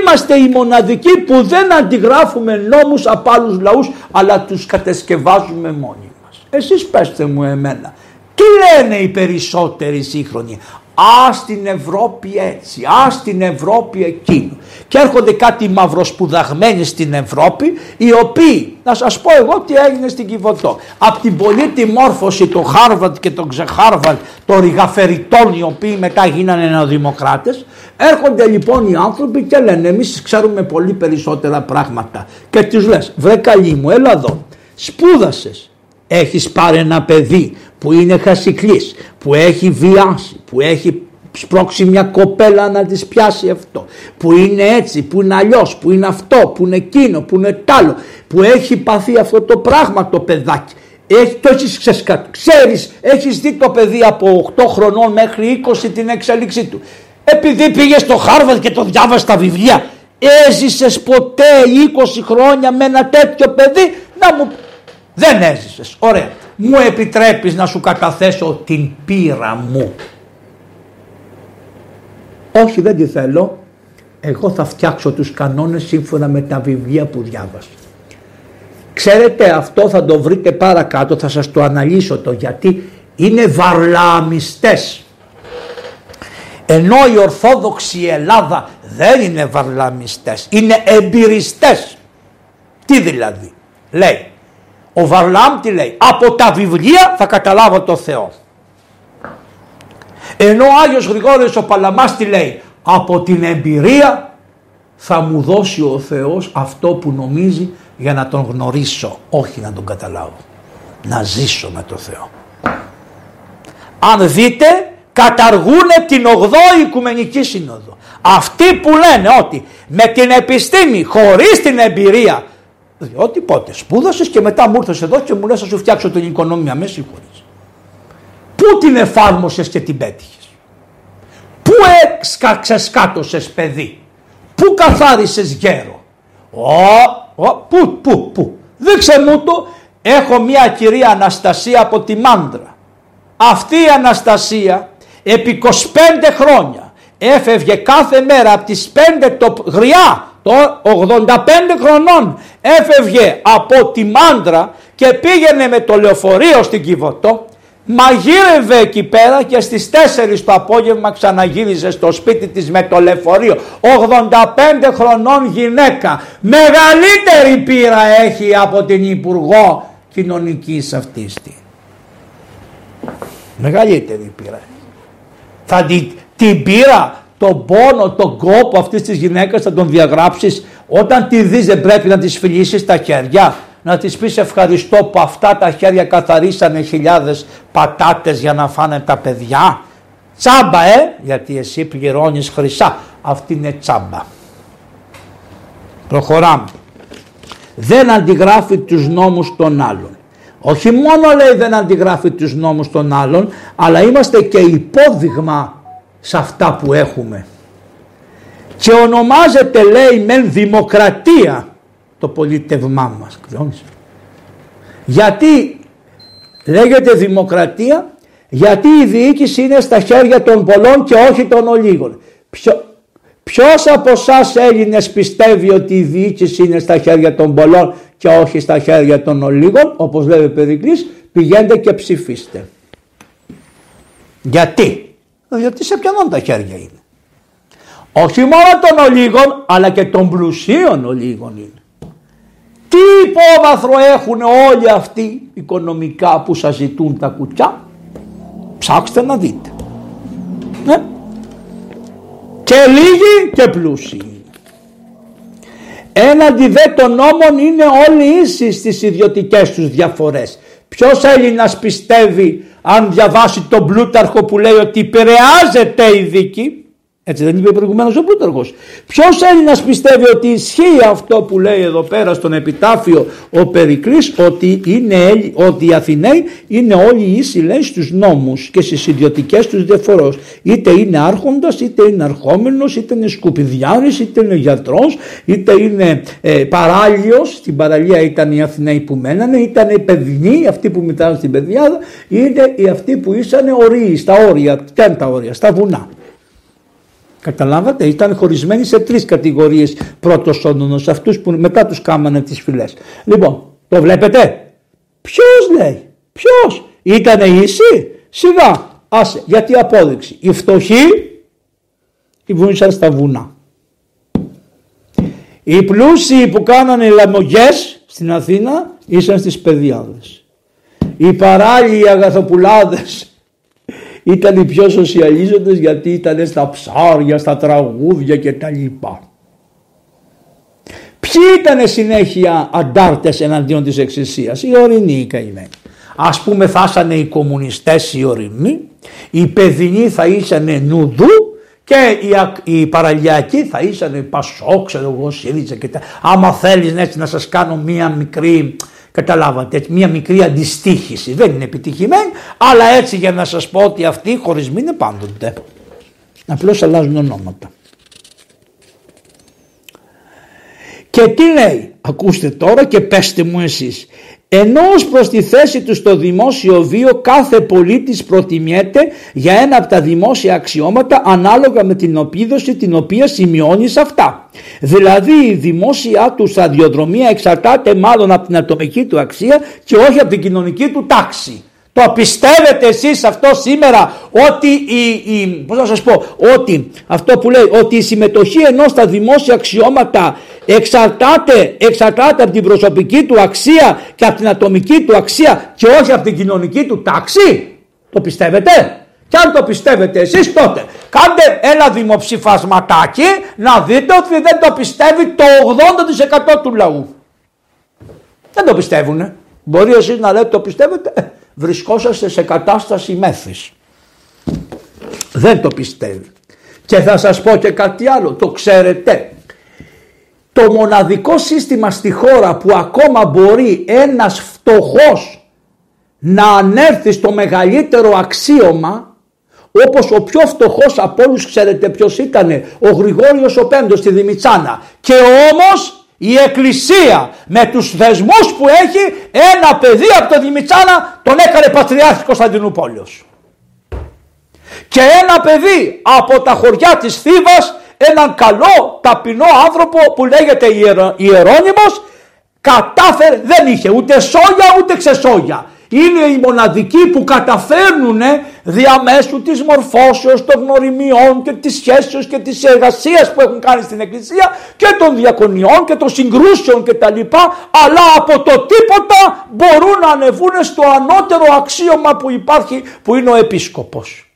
Είμαστε οι μοναδικοί που δεν αντιγράφουμε νόμους από άλλους λαούς αλλά τους κατασκευάζουμε μόνοι μας. Εσείς πέστε μου εμένα. Τι λένε οι περισσότεροι σύγχρονοι; Α στην Ευρώπη έτσι, α στην Ευρώπη εκείνο. Και έρχονται κάτι μαυροσπουδαγμένοι στην Ευρώπη, οι οποίοι, να σας πω εγώ τι έγινε στην Κιβωτό. Από την τη μόρφωση του Χάρβαρντ και των ξεχάρβαρντ, των ρηγαφεραιτών οι οποίοι μετά γίνανε νεοδημοκράτες, έρχονται λοιπόν οι άνθρωποι και λένε εμείς ξέρουμε πολύ περισσότερα πράγματα. Και τους λες, βρε καλή μου, έλα εδώ, σπούδασες, έχεις πάρει ένα παιδί που είναι χασικλής, που έχει βιάσει, που έχει σπρώξει μια κοπέλα να της πιάσει αυτό, που είναι έτσι, που είναι αλλιώς, που είναι αυτό, που είναι εκείνο, που είναι τ' άλλο, που έχει παθεί αυτό το πράγμα το παιδάκι. Έχει, το έχεις ξέρεις, έχεις δει το παιδί από 8 χρονών μέχρι 20 την εξέλιξή του. Επειδή πήγες στο Χάρβαρντ και το διάβασες τα βιβλία, έζησες ποτέ 20 χρόνια με ένα τέτοιο παιδί, να μου... Δεν έζησες, ωραία μου επιτρέπεις να σου καταθέσω την πείρα μου. Όχι δεν τη θέλω, εγώ θα φτιάξω τους κανόνες σύμφωνα με τα βιβλία που διάβασα. Ξέρετε αυτό θα το βρείτε παρακάτω, θα σας το αναλύσω το γιατί είναι βαρλαμιστές. Ενώ η Ορθόδοξη Ελλάδα δεν είναι βαρλαμιστές, είναι εμπειριστές. Τι δηλαδή, λέει ο Βαρλάμ τι λέει, από τα βιβλία θα καταλάβω το Θεό. Ενώ ο Άγιος Γρηγόριος ο Παλαμάς τι λέει, από την εμπειρία θα μου δώσει ο Θεός αυτό που νομίζει για να τον γνωρίσω, όχι να τον καταλάβω. Να ζήσω με το Θεό. Αν δείτε καταργούν την 8η Οικουμενική Σύνοδο. Αυτοί που λένε ότι με την επιστήμη χωρίς την εμπειρία διότι πότε σπούδασες και μετά μου ήρθες εδώ και μου λες: Θα σου φτιάξω την οικονομία. Με συγχωρείς. Πού την εφάρμοσες και την πέτυχες; Πού ξεσκάτωσε παιδί; Πού καθάρισες γέρο; Ο, ο, πού, πού, πού; Δείξε μου το. Έχω μια κυρία Αναστασία από τη Μάντρα. Αυτή η Αναστασία επί 25 χρόνια έφευγε κάθε μέρα από τις 5 το γριά το 85 χρονών έφευγε από τη Μάντρα και πήγαινε με το λεωφορείο στην Κιβωτό μαγείρευε εκεί πέρα και στις 4 το απόγευμα ξαναγύριζε στο σπίτι της με το λεωφορείο. 85 χρονών γυναίκα. Μεγαλύτερη πείρα έχει από την Υπουργό Κοινωνικής αυτής Μεγαλύτερη πείρα. Θα την, την πείρα, τον πόνο, τον κόπο αυτής της γυναίκας θα τον διαγράψεις. Όταν τη δεις δεν πρέπει να της φιλήσεις τα χέρια. Να της πεις ευχαριστώ που αυτά τα χέρια καθαρίσανε χιλιάδες πατάτες για να φάνε τα παιδιά. Τσάμπα ε, γιατί εσύ πληρώνεις χρυσά. Αυτή είναι τσάμπα. Προχωράμε. Δεν αντιγράφει τους νόμους των άλλων. Όχι μόνο λέει δεν αντιγράφει τους νόμους των άλλων, αλλά είμαστε και υπόδειγμα σε αυτά που έχουμε. Και ονομάζεται λέει μεν δημοκρατία το πολίτευμά μας. Γιατί λέγεται δημοκρατία, γιατί η διοίκηση είναι στα χέρια των πολλών και όχι των ολίγων. Ποιο, ποιος από εσάς Έλληνες πιστεύει ότι η διοίκηση είναι στα χέρια των πολλών και όχι στα χέρια των ολίγων, όπως λέει ο Περικλής, πηγαίνετε και ψηφίστε. Γιατί, γιατί σε ποιον τα χέρια είναι. Όχι μόνο των ολίγων, αλλά και των πλουσίων ολίγων είναι. Τι υπόβαθρο έχουν όλοι αυτοί οικονομικά που σας ζητούν τα κουτσά. Ψάξτε να δείτε. Ναι. Και λίγοι και πλούσιοι. Έναντι δε των νόμων είναι όλοι ίσοι στις ιδιωτικές τους διαφορές. Ποιος Έλληνας πιστεύει αν διαβάσει τον Πλούταρχο που λέει ότι επηρεάζεται η δίκη έτσι δεν είπε προηγουμένως ο Πλούταρχο. Ποιος Έλληνας πιστεύει ότι ισχύει αυτό που λέει εδώ πέρα στον επιτάφιο ο Περικλής, ότι, είναι, ότι οι Αθηναίοι είναι όλοι ίσοι λέει στους νόμους και στις ιδιωτικές τους διαφορές. Είτε είναι άρχοντας, είτε είναι αρχόμενος, είτε είναι σκουπιδιάρης, είτε είναι γιατρός, είτε είναι ε, παράλιο. Στην παραλία ήταν οι Αθηναίοι που μένανε, ήταν οι παιδινοί, αυτοί που μετράνε στην παιδιάδα, είναι οι αυτοί που ήσαν οροί, στα όρια, τα όρια, στα βουνά. Καταλάβατε, ήταν χωρισμένοι σε τρεις κατηγορίες πρώτος όνονος, αυτούς που μετά τους κάμανε τις φυλές. Λοιπόν, το βλέπετε; Ποιος λέει, ποιος, ήτανε ίση, σιγά, άσε, γιατί απόδειξη; Οι φτωχοί βούησαν στα βουνά. Οι πλούσιοι που κάνανε λαμογές στην Αθήνα ήσαν στις παιδιάδες. Οι παράλληλοι αγαθοπουλάδες ήταν οι πιο σοσιαλίζοντες γιατί ήταν στα ψάρια, στα τραγούδια και τα λοιπά. Ποιοι ήταν συνέχεια αντάρτες εναντίον της Εκκλησίας, οι ορεινοί οι καημένοι. Ας πούμε θα ήσανε οι κομμουνιστές οι ορεινοί, οι παιδινοί θα ήσανε νουδού και οι, οι παραλιακοί θα ήσανε πασό, ξέρω εγώ, ΣΥΡΙΖΑ και τα. Άμα θέλεις έτσι να σας κάνω μία μικρή Καταλάβατε, μια μικρή αντιστοίχηση. Δεν είναι επιτυχημένη, αλλά έτσι για να σας πω ότι αυτοί οι χωρισμοί είναι πάντοτε. Απλώς αλλάζουν ονόματα. Και τι λέει, ακούστε τώρα και πέστε μου εσείς. Ενώ ως προς τη θέση του στο δημόσιο βίο κάθε πολίτης προτιμιέται για ένα από τα δημόσια αξιώματα ανάλογα με την οπίδωση την οποία σημειώνει σε αυτά. Δηλαδή η δημόσια του σταδιοδρομία εξαρτάται μάλλον από την ατομική του αξία και όχι από την κοινωνική του τάξη. Το πιστεύετε εσείς αυτό σήμερα ότι η, η, πώς να σας πω, ότι αυτό που λέει ότι η συμμετοχή ενός στα δημόσια αξιώματα εξαρτάται, εξαρτάται από την προσωπική του αξία και από την ατομική του αξία και όχι από την κοινωνική του τάξη. Το πιστεύετε; Και αν το πιστεύετε εσείς τότε κάντε ένα δημοψηφασματάκι να δείτε ότι δεν το πιστεύει το 80% του λαού. Δεν το πιστεύουνε. Μπορεί εσείς να λέτε το πιστεύετε; Βρισκόσαστε σε κατάσταση μέθης. Δεν το πιστεύει. Και θα σας πω και κάτι άλλο, το ξέρετε. Το μοναδικό σύστημα στη χώρα που ακόμα μπορεί ένας φτωχός να ανέρθει στο μεγαλύτερο αξίωμα όπως ο πιο φτωχός από όλους ξέρετε ποιος ήταν ο Γρηγόριος ο Πέμπτος στη Δημητσάνα και όμως η Εκκλησία με τους δεσμούς που έχει ένα παιδί από το Δημητσάνα τον έκανε Πατριάρχη Κωνσταντινούπολιος. Και ένα παιδί από τα χωριά της Θήβας, έναν καλό ταπεινό άνθρωπο που λέγεται Ιερόνιμος, κατάφερε, δεν είχε ούτε σόγια ούτε ξεσόγια. Είναι οι μοναδικοί που καταφέρνουν διαμέσου της μορφώσεως των γνωριμιών και της σχέσεως και της εργασίας που έχουν κάνει στην Εκκλησία και των διακονιών και των συγκρούσεων και τα λοιπά αλλά από το τίποτα μπορούν να ανεβούν στο ανώτερο αξίωμα που υπάρχει που είναι ο επίσκοπος.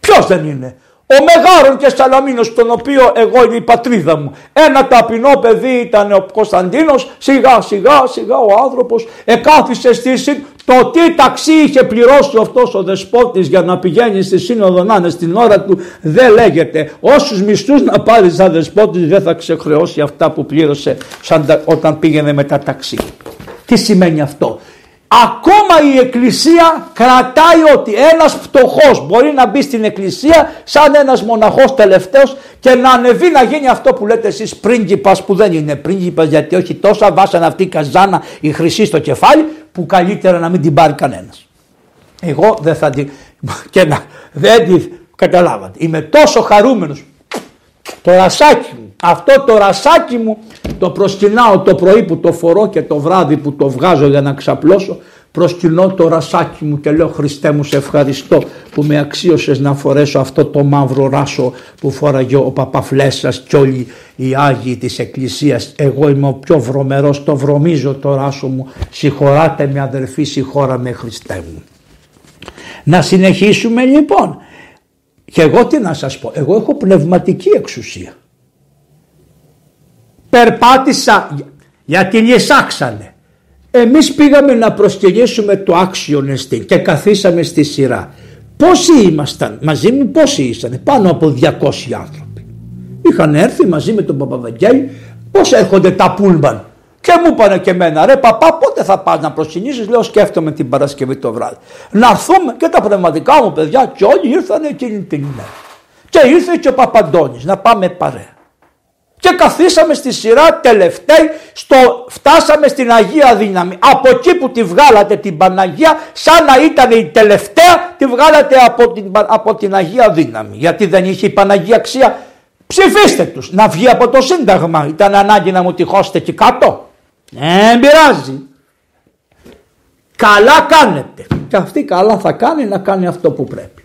Ποιος δεν είναι; Ο Μεγάρων και Σαλαμίνος τον οποίο εγώ είναι η πατρίδα μου. Ένα ταπεινό παιδί ήταν ο Κωνσταντίνος, σιγά σιγά σιγά ο άνθρωπος εκάθισε στη το τι ταξί είχε πληρώσει αυτός ο δεσπότης για να πηγαίνει στη σύνοδο να είναι στην ώρα του δεν λέγεται. Όσους μισθούς να πάρει σαν δεσπότης δεν θα ξεχρεώσει αυτά που πλήρωσε όταν πήγαινε με τα ταξί. Τι σημαίνει αυτό; Ακόμα η εκκλησία κρατάει ότι ένας φτωχός μπορεί να μπει στην εκκλησία σαν ένας μοναχός τελευταίος και να ανεβεί να γίνει αυτό που λέτε εσείς πρίγκιπας που δεν είναι πρίγκιπας γιατί όχι τόσα βάσαν αυτή η καζάνα η χρυσή στο κεφάλι που καλύτερα να μην την πάρει κανένας. Εγώ δεν θα την... και να δεν την καταλάβατε. Είμαι τόσο χαρούμενος. Το ρασάκι μου, αυτό το ρασάκι μου το προσκυνάω το πρωί που το φορώ και το βράδυ που το βγάζω για να ξαπλώσω προσκυνώ το ρασάκι μου και λέω Χριστέ μου σε ευχαριστώ που με αξίωσες να φορέσω αυτό το μαύρο ράσο που φόραγε ο Παπαφλέσσας και όλοι οι Άγιοι της Εκκλησίας. Εγώ είμαι ο πιο βρωμερός, το βρωμίζω το ράσο μου. Συγχωράτε με αδερφή, συγχώρα με Χριστέ μου. Να συνεχίσουμε λοιπόν. Και εγώ τι να σας πω, εγώ έχω πνευματική εξουσία. Περπάτησα γιατί λυσάξανε. Εμείς πήγαμε να προσκυνήσουμε το άξιον εστί και καθίσαμε στη σειρά. Πόσοι ήμασταν, μαζί μου πόσοι ήσαν, πάνω από 200 άνθρωποι. Είχαν έρθει μαζί με τον Παπαβαγγέλη, πώς έρχονται τα πούλμαν. Και μου είπανε και εμένα, ρε παπά πότε θα πας να προσκυνήσεις, λέω σκέφτομαι την Παρασκευή το βράδυ. Να έρθουμε και τα πνευματικά μου παιδιά και όλοι ήρθαν εκείνη την ημέρα. Και ήρθε και ο Παπαντώνης να πάμε παρέα και καθίσαμε στη σειρά τελευταίοι, στο, φτάσαμε στην Αγία Δύναμη. Από εκεί που τη βγάλατε την Παναγία, σαν να ήταν η τελευταία, τη βγάλατε από την, από την Αγία Δύναμη. Γιατί δεν είχε η Παναγία αξία. Ψηφίστε τους, να βγει από το Σύνταγμα. Ήταν ανάγκη να μου τυχώσετε εκεί κάτω. Δεν πειράζει. Καλά κάνετε. Και αυτή καλά θα κάνει να κάνει αυτό που πρέπει.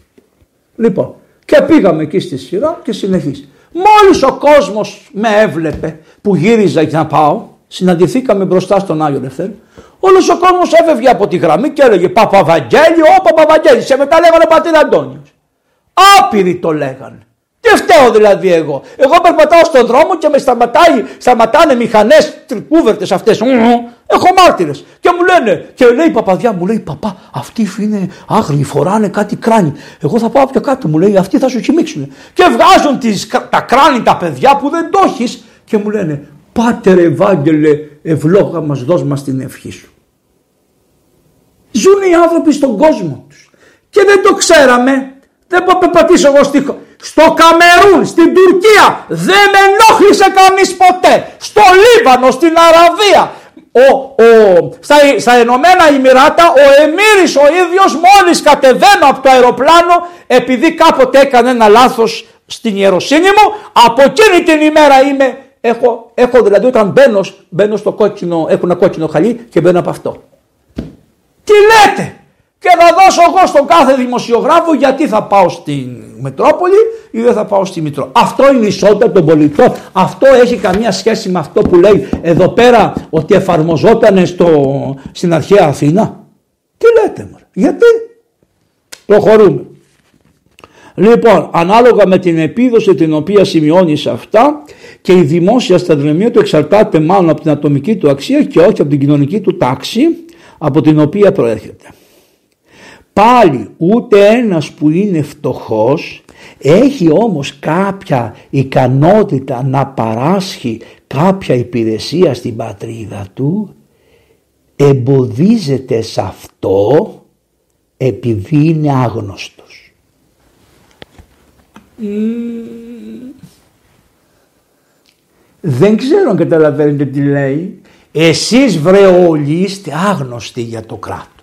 Λοιπόν, και πήγαμε εκεί στη σειρά και συνεχίσαμε. Μόλις ο κόσμος με έβλεπε που γύριζα για να πάω, συναντηθήκαμε μπροστά στον Άγιο Λευθέρη, Όλος ο κόσμος έφευγε από τη γραμμή και έλεγε Παπαβαγγέλιο, ο Παπαβαγγέλιο. Σε μετά λέγανε πατήρ Αντώνιος. Άπειροι το λέγανε. Τι φταίω δηλαδή εγώ. Εγώ περπατάω στον δρόμο και με σταματάει, σταματάνε μηχανές τρικούβερτε αυτές. Έχω μάρτυρες. Και μου λένε, και λέει η παπαδιά μου, λέει Παπά, αυτοί είναι άγριοι, φοράνε κάτι κράνη. Εγώ θα πάω πιο κάτω, μου λέει, αυτοί θα σου κοιμήξουν. Και βγάζουν τις, τα κράνη τα παιδιά που δεν το έχεις και μου λένε, Πάτερ Ευάγγελε, ευλόγα μας, δώσ' μας την ευχή σου. Ζουν οι άνθρωποι στον κόσμο τους. Και δεν το ξέραμε. Δεν μπορώ να πατήσω εγώ στη στο Καμερούν, στην Τουρκία δεν με ενόχλησε κανείς ποτέ. Στο Λίβανο, στην Αραβία, ο, ο, στα, στα Ηνωμένα Ημιράτα ο Εμμύρης ο ίδιος μόλις κατεβαίνω από το αεροπλάνο επειδή κάποτε έκανε ένα λάθος στην ιεροσύνη μου. Από εκείνη την ημέρα είμαι έχω, έχω δηλαδή όταν μπαίνω, μπαίνω στο κόκκινο έχω ένα κόκκινο χαλί και μπαίνω από αυτό. Τι λέτε και θα δώσω εγώ στον κάθε δημοσιογράφο γιατί θα πάω στην Μετρόπολη ή δεν θα πάω στη Μητρό. Αυτό είναι η ισότητα των πολιτών. Αυτό έχει καμία σχέση με αυτό που λέει εδώ πέρα ότι εφαρμοζόταν στο, στην αρχαία Αθήνα. Τι λέτε μωρέ; Γιατί; Προχωρούμε. Λοιπόν, ανάλογα με την επίδοση την οποία σημειώνεις σε αυτά και η δημόσια σταδρομία του εξαρτάται μάλλον από την ατομική του αξία και όχι από την κοινωνική του τάξη από την οποία προέρχεται. Πάλι ούτε ένας που είναι φτωχός έχει όμως κάποια ικανότητα να παράσχει κάποια υπηρεσία στην πατρίδα του εμποδίζεται σε αυτό επειδή είναι άγνωστος. Δεν ξέρω αν καταλαβαίνετε τι λέει. Εσείς βρε όλοι είστε άγνωστοι για το κράτος.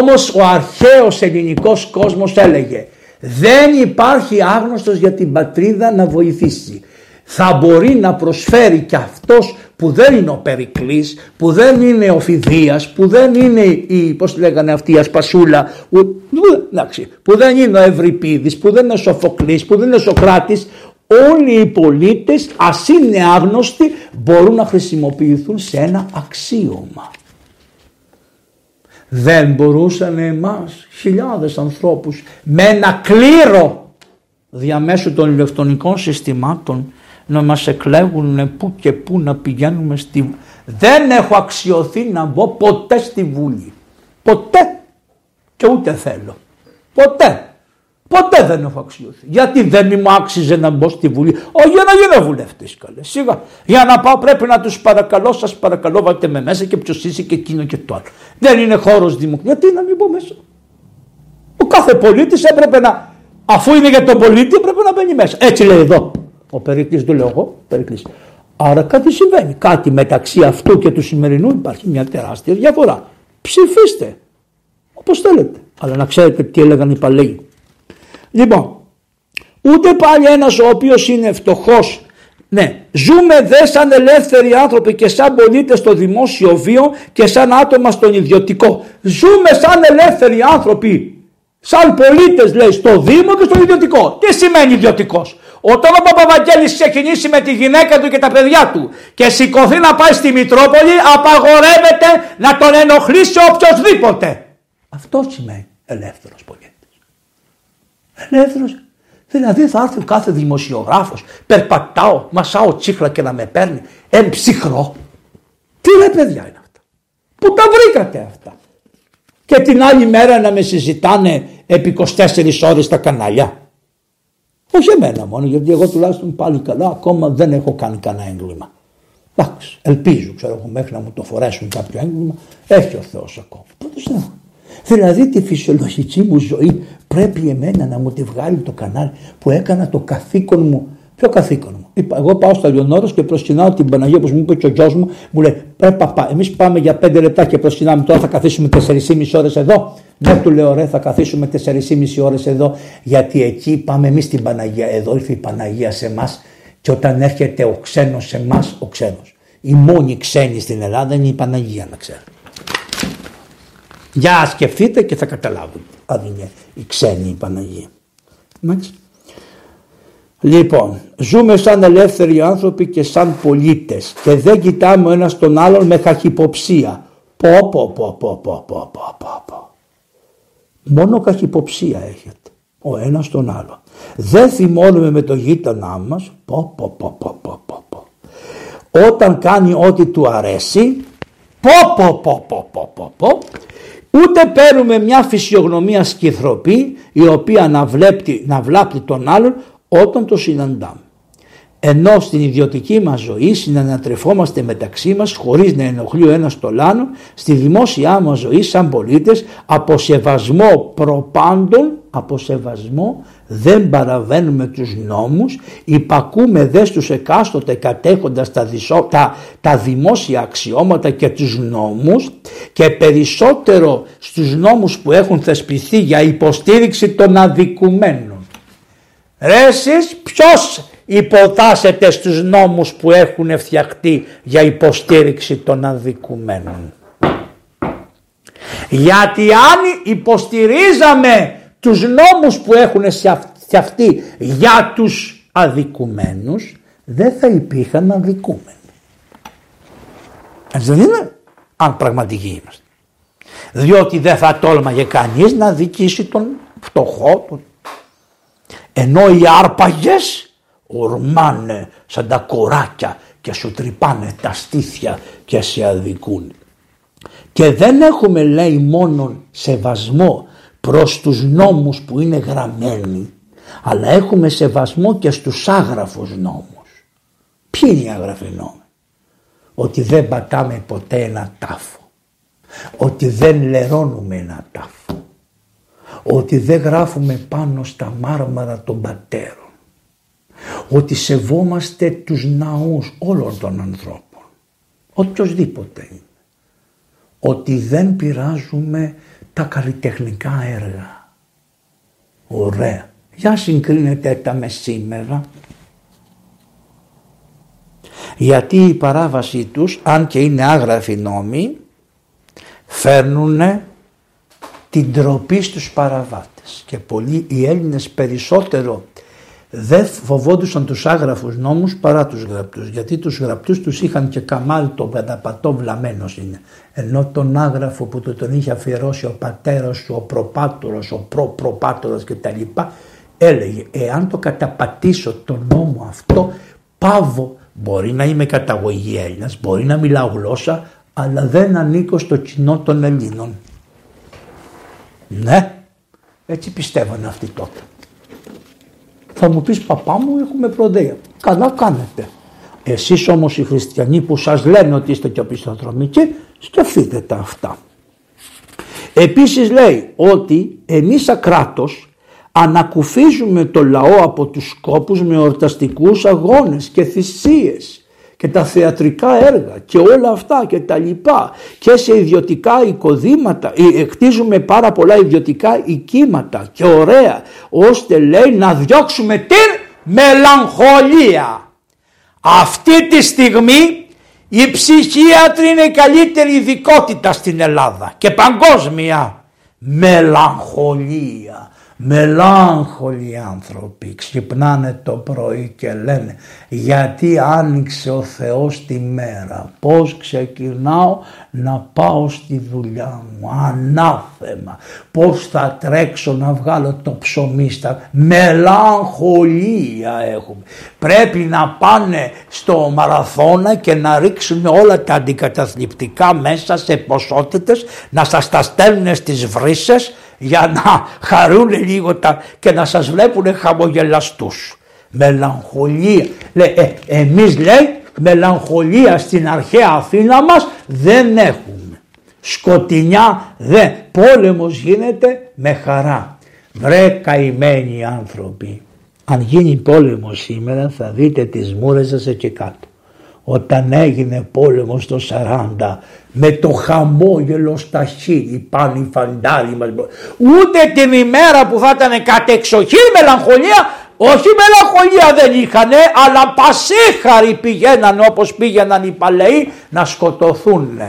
Όμως ο αρχαίος ελληνικός κόσμος έλεγε δεν υπάρχει άγνωστος για την πατρίδα να βοηθήσει. Θα μπορεί να προσφέρει και αυτός που δεν είναι ο Περικλής, που δεν είναι ο Φιδίας, που δεν είναι η, πώς λέγανε αυτή η Ασπασούλα, που, εντάξει, που δεν είναι ο Ευρυπίδης, που δεν είναι ο Σοφοκλής, που δεν είναι ο Σοκράτης, όλοι οι πολίτες ας είναι άγνωστοι μπορούν να χρησιμοποιηθούν σε ένα αξίωμα. Δεν μπορούσαν εμάς χιλιάδες ανθρώπους με ένα κλήρο διαμέσου των ηλεκτρονικών συστημάτων να μας εκλέγουν που και που να πηγαίνουμε στη... Δεν έχω αξιωθεί να μπω ποτέ στη Βουλή. Ποτέ. Και ούτε θέλω. Ποτέ. Ποτέ δεν έχω αξιωθεί. Γιατί δεν μου άξιζε να μπω στη Βουλή. Όχι για να γίνω βουλευτή καλέ. Σίγα. Για να πάω πρέπει να τους παρακαλώ, σας παρακαλώ, βάλτε με μέσα και ποιος είσαι και εκείνο και το άλλο. Δεν είναι χώρος δημοκρατία. Γιατί να μην μπω μέσα; Ο κάθε πολίτης έπρεπε να. Αφού είναι για τον πολίτη, έπρεπε να μπαίνει μέσα. Έτσι λέει εδώ. Ο Περικλής το λέω εγώ. Περικλής. Άρα κάτι συμβαίνει. Κάτι μεταξύ αυτού και του σημερινού υπάρχει μια τεράστια διαφορά. Ψηφίστε. Όπως θέλετε. Αλλά να ξέρετε τι έλεγαν οι παλαιοί. Λοιπόν, ούτε πάλι ένας ο οποίος είναι φτωχός ναι, ζούμε δε σαν ελεύθεροι άνθρωποι και σαν πολίτες στο δημόσιο βίο και σαν άτομα στον ιδιωτικό. Ζούμε σαν ελεύθεροι άνθρωποι, σαν πολίτες λέει στο Δήμο και στο ιδιωτικό. Τι σημαίνει ιδιωτικός; Όταν ο Παπαβαγγέλης ξεκινήσει με τη γυναίκα του και τα παιδιά του και σηκωθεί να πάει στη Μητρόπολη απαγορεύεται να τον ενοχλήσει οποιοδήποτε. Αυτό σημαίνει ελεύθερος πολίτης. Ελεύθερος. Δηλαδή θα έρθει κάθε δημοσιογράφος, περπατάω, μασάω τσίχλα και να με παίρνει. Εν ψυχρό. Τι ρε παιδιά είναι αυτά. Πού τα βρήκατε αυτά. Και την άλλη μέρα να με συζητάνε επί 24 ώρες στα κανάλια. Όχι εμένα μόνο, γιατί εγώ τουλάχιστον πάλι καλά ακόμα δεν έχω κάνει κανένα έγκλημα. Εντάξει, ελπίζω, ξέρω εγώ, μέχρι να μου το φορέσουν κάποιο έγκλημα, έχει ο Θεός ακόμα. Πάντως δεν έχω. Δηλαδή τη φυσιολογική μου ζωή πρέπει εμένα να μου τη βγάλει το κανάλι που έκανα το καθήκον μου. Ποιο καθήκον μου; Είπα, εγώ πάω στα Λιονόρος και προσκυνάω την Παναγία όπως μου είπε και ο γιος μου, μου λέει: Πρέπει παπά, εμείς πάμε για πέντε λεπτά και προσκυνάμε. Τώρα θα καθίσουμε 4,5 ώρες εδώ. Δεν του λέω: Ρε, θα καθίσουμε 4,5 ώρες εδώ, γιατί εκεί πάμε εμείς στην Παναγία. Εδώ ήρθε η Παναγία σε εμάς και όταν έρχεται ο ξένος σε εμάς, ο ξένος. Η μόνη ξένη στην Ελλάδα είναι η Παναγία, να ξέρετε. Για σκεφτείτε και θα καταλάβετε. Αν είναι η ξένη η Παναγία. Λοιπόν, ζούμε σαν ελεύθεροι άνθρωποι και σαν πολίτες και δεν κοιτάμε ο ένας τον άλλον με καχυποψία. Πω πω πω πω πω πω πω πω. Μόνο καχυποψία έχετε ο ένας τον άλλο. Δεν θυμώνουμε με το γείτονά μας. Πω πω πω πω πω πω πω. Όταν κάνει ό,τι του αρέσει. Πω πω πω πω πω πω πω ούτε παίρνουμε μια φυσιογνωμία σκυθροπή η οποία να, βλέπει, να βλάπτει τον άλλον όταν το συναντάμε. Ενώ στην ιδιωτική μας ζωή συνανατρεφόμαστε μεταξύ μας χωρίς να ενοχλεί ο ένας τον άλλο, στη δημόσια μας ζωή σαν πολίτες από σεβασμό προπάντων, από σεβασμό δεν παραβαίνουμε τους νόμους, υπακούμε δες στους εκάστοτε κατέχοντας τα, τα, τα δημόσια αξιώματα και τους νόμους και περισσότερο στους νόμους που έχουν θεσπιστεί για υποστήριξη των αδικουμένων. Ρε εσείς ποιος υποτάσσεται στους νόμους που έχουν φτιαχτεί για υποστήριξη των αδικουμένων. Γιατί αν υποστηρίζαμε τους νόμους που έχουν φτιαχτεί για τους αδικουμένους δεν θα υπήρχαν αδικούμενοι. Έτσι δεν είναι, αν πραγματικοί είμαστε. Διότι δεν θα τόλμαγε κανείς να δικήσει τον φτωχό. Τον... Ενώ οι άρπαγες ορμάνε σαν τα κοράκια και σου τρυπάνε τα στήθια και σε αδικούν. Και δεν έχουμε λέει μόνο σεβασμό προς τους νόμους που είναι γραμμένοι αλλά έχουμε σεβασμό και στους άγραφους νόμους. Ποιοι είναι οι άγραφοι νόμοι; Ότι δεν πατάμε ποτέ ένα τάφο. Ότι δεν λερώνουμε ένα τάφο. Ότι δεν γράφουμε πάνω στα μάρμαρα των πατέρων. Ότι σεβόμαστε τους ναούς όλων των ανθρώπων. Οποιοςδήποτε είναι. Ότι δεν πειράζουμε τα καλλιτεχνικά έργα. Ωραία. Για συγκρίνετε τα με σήμερα. Γιατί η παράβασή τους, αν και είναι άγραφοι νόμοι, φέρνουν την τροπή στους παραβάτες. Και πολλοί οι Έλληνες περισσότερο δεν φοβόντουσαν τους άγραφους νόμους παρά τους γραπτούς γιατί τους γραπτούς τους είχαν και καμάλ το πενταπατό βλαμένος είναι ενώ τον άγραφο που του τον είχε αφιερώσει ο πατέρας του, ο προπάτορος, ο προπροπάτορος κτλ έλεγε εάν το καταπατήσω τον νόμο αυτό πάβω μπορεί να είμαι καταγωγή Έλληνας, μπορεί να μιλάω γλώσσα αλλά δεν ανήκω στο κοινό των Ελλήνων. Ναι, έτσι πιστεύανε αυτοί τότε. Θα μου πεις παπά μου έχουμε προδέα. Καλά κάνετε. Εσείς όμως οι χριστιανοί που σας λένε ότι είστε και οπισθοδρομικοί σκεφτείτε τα αυτά. Επίσης λέει ότι εμείς σαν κράτος ανακουφίζουμε το λαό από τους σκόπους με ορταστικούς αγώνες και θυσίες και τα θεατρικά έργα και όλα αυτά και τα λοιπά και σε ιδιωτικά οικοδήματα ε, χτίζουμε πάρα πολλά ιδιωτικά οικήματα και ωραία ώστε λέει να διώξουμε την μελαγχολία. Αυτή τη στιγμή η ψυχίατρη είναι η καλύτερη ειδικότητα στην Ελλάδα και παγκόσμια. Μελαγχολία. Μελάγχολοι άνθρωποι ξυπνάνε το πρωί και λένε γιατί άνοιξε ο Θεός τη μέρα, πώς ξεκινάω να πάω στη δουλειά μου, ανάθεμα, πώς θα τρέξω να βγάλω το ψωμί στα... Μελαγχολία έχουμε. Πρέπει να πάνε στο μαραθώνα και να ρίξουν όλα τα αντικαταθλιπτικά μέσα σε ποσότητες, να σας τα στέλνουν στις βρύσες για να χαρούν λίγο τα, και να σας βλέπουν χαμογελαστούς. Μελαγχολία. Λέει, ε, εμείς λέει μελαγχολία στην αρχαία Αθήνα μας δεν έχουμε. Σκοτεινιά δεν. Πόλεμος γίνεται με χαρά. Βρε καημένοι άνθρωποι. Αν γίνει πόλεμος σήμερα θα δείτε τις μούρες σας εκεί κάτω. Όταν έγινε πόλεμος το 40 με το χαμόγελο στα χείλη πάνε οι φαντάροι μας. Ούτε την ημέρα που θα ήταν κατεξοχή μελαγχολία, όχι μελαγχολία δεν είχανε, αλλά πασίχαροι πηγαίναν όπως πήγαιναν οι παλαιοί να σκοτωθούν.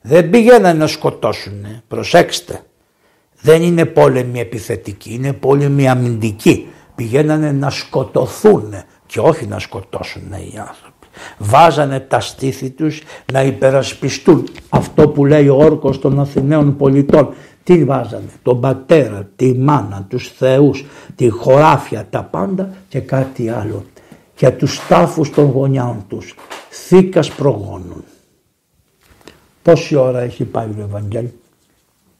Δεν πήγαιναν να σκοτώσουν. Προσέξτε. Δεν είναι πόλεμη επιθετική, είναι πόλεμη αμυντική. Πηγαίνανε να σκοτωθούν και όχι να σκοτώσουν οι άνθρωποι βάζανε τα στήθη τους να υπερασπιστούν αυτό που λέει ο όρκος των Αθηναίων πολιτών. Τι βάζανε, τον πατέρα, τη μάνα, τους θεούς, τη χωράφια, τα πάντα και κάτι άλλο. Για τους τάφους των γονιών τους, θήκας προγόνων. Πόση ώρα έχει πάει ο Ευαγγέλιο;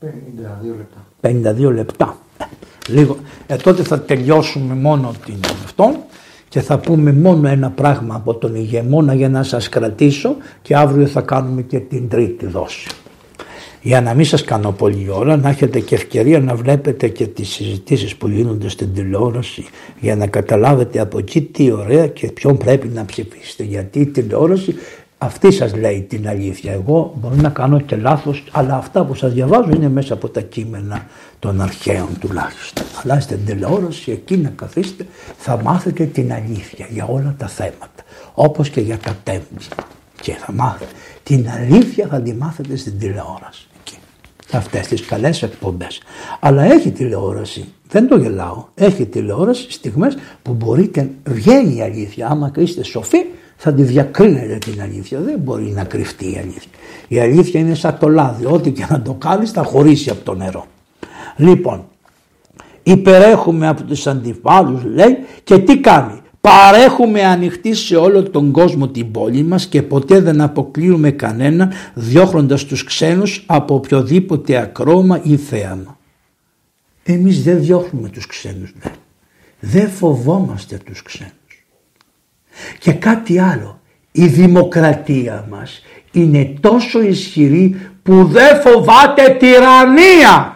52 λεπτά. 52 λεπτά. Λίγο. Ε, τότε θα τελειώσουμε μόνο την αυτόν και θα πούμε μόνο ένα πράγμα από τον ηγεμόνα για να σας κρατήσω και αύριο θα κάνουμε και την τρίτη δόση. Για να μην σας κάνω πολλή ώρα, να έχετε και ευκαιρία να βλέπετε και τις συζητήσεις που γίνονται στην τηλεόραση για να καταλάβετε από εκεί τι ωραία και ποιον πρέπει να ψηφίσετε. Γιατί η τηλεόραση αυτή σας λέει την αλήθεια. Εγώ μπορεί να κάνω και λάθος, αλλά αυτά που σας διαβάζω είναι μέσα από τα κείμενα των αρχαίων τουλάχιστον. Αλλά στην τηλεόραση εκεί να καθίσετε θα μάθετε την αλήθεια για όλα τα θέματα. Όπως και για τα τέμπη. Και θα μάθετε. Την αλήθεια θα τη μάθετε στην τηλεόραση. Εκεί. Αυτές τις καλές εκπομπές. Αλλά έχει τηλεόραση. Δεν το γελάω. Έχει τηλεόραση στιγμές που μπορείτε, βγαίνει η αλήθεια. Άμα είστε σοφοί θα τη διακρίνετε την αλήθεια. Δεν μπορεί να κρυφτεί η αλήθεια. Η αλήθεια είναι σαν το λάδι. Ό,τι και να το κάνεις θα χωρίσει από το νερό. Λοιπόν, υπερέχουμε από τους αντιπάλους λέει και τι κάνει; Παρέχουμε ανοιχτή σε όλο τον κόσμο την πόλη μας και ποτέ δεν αποκλείουμε κανένα διώχνοντας τους ξένους από οποιοδήποτε ακρόμα ή θέαμα. Εμείς δεν διώχνουμε τους ξένους. Ναι. Δεν φοβόμαστε τους ξένους. Και κάτι άλλο, η δημοκρατία μας είναι τόσο ισχυρή που δεν φοβάται τυραννία.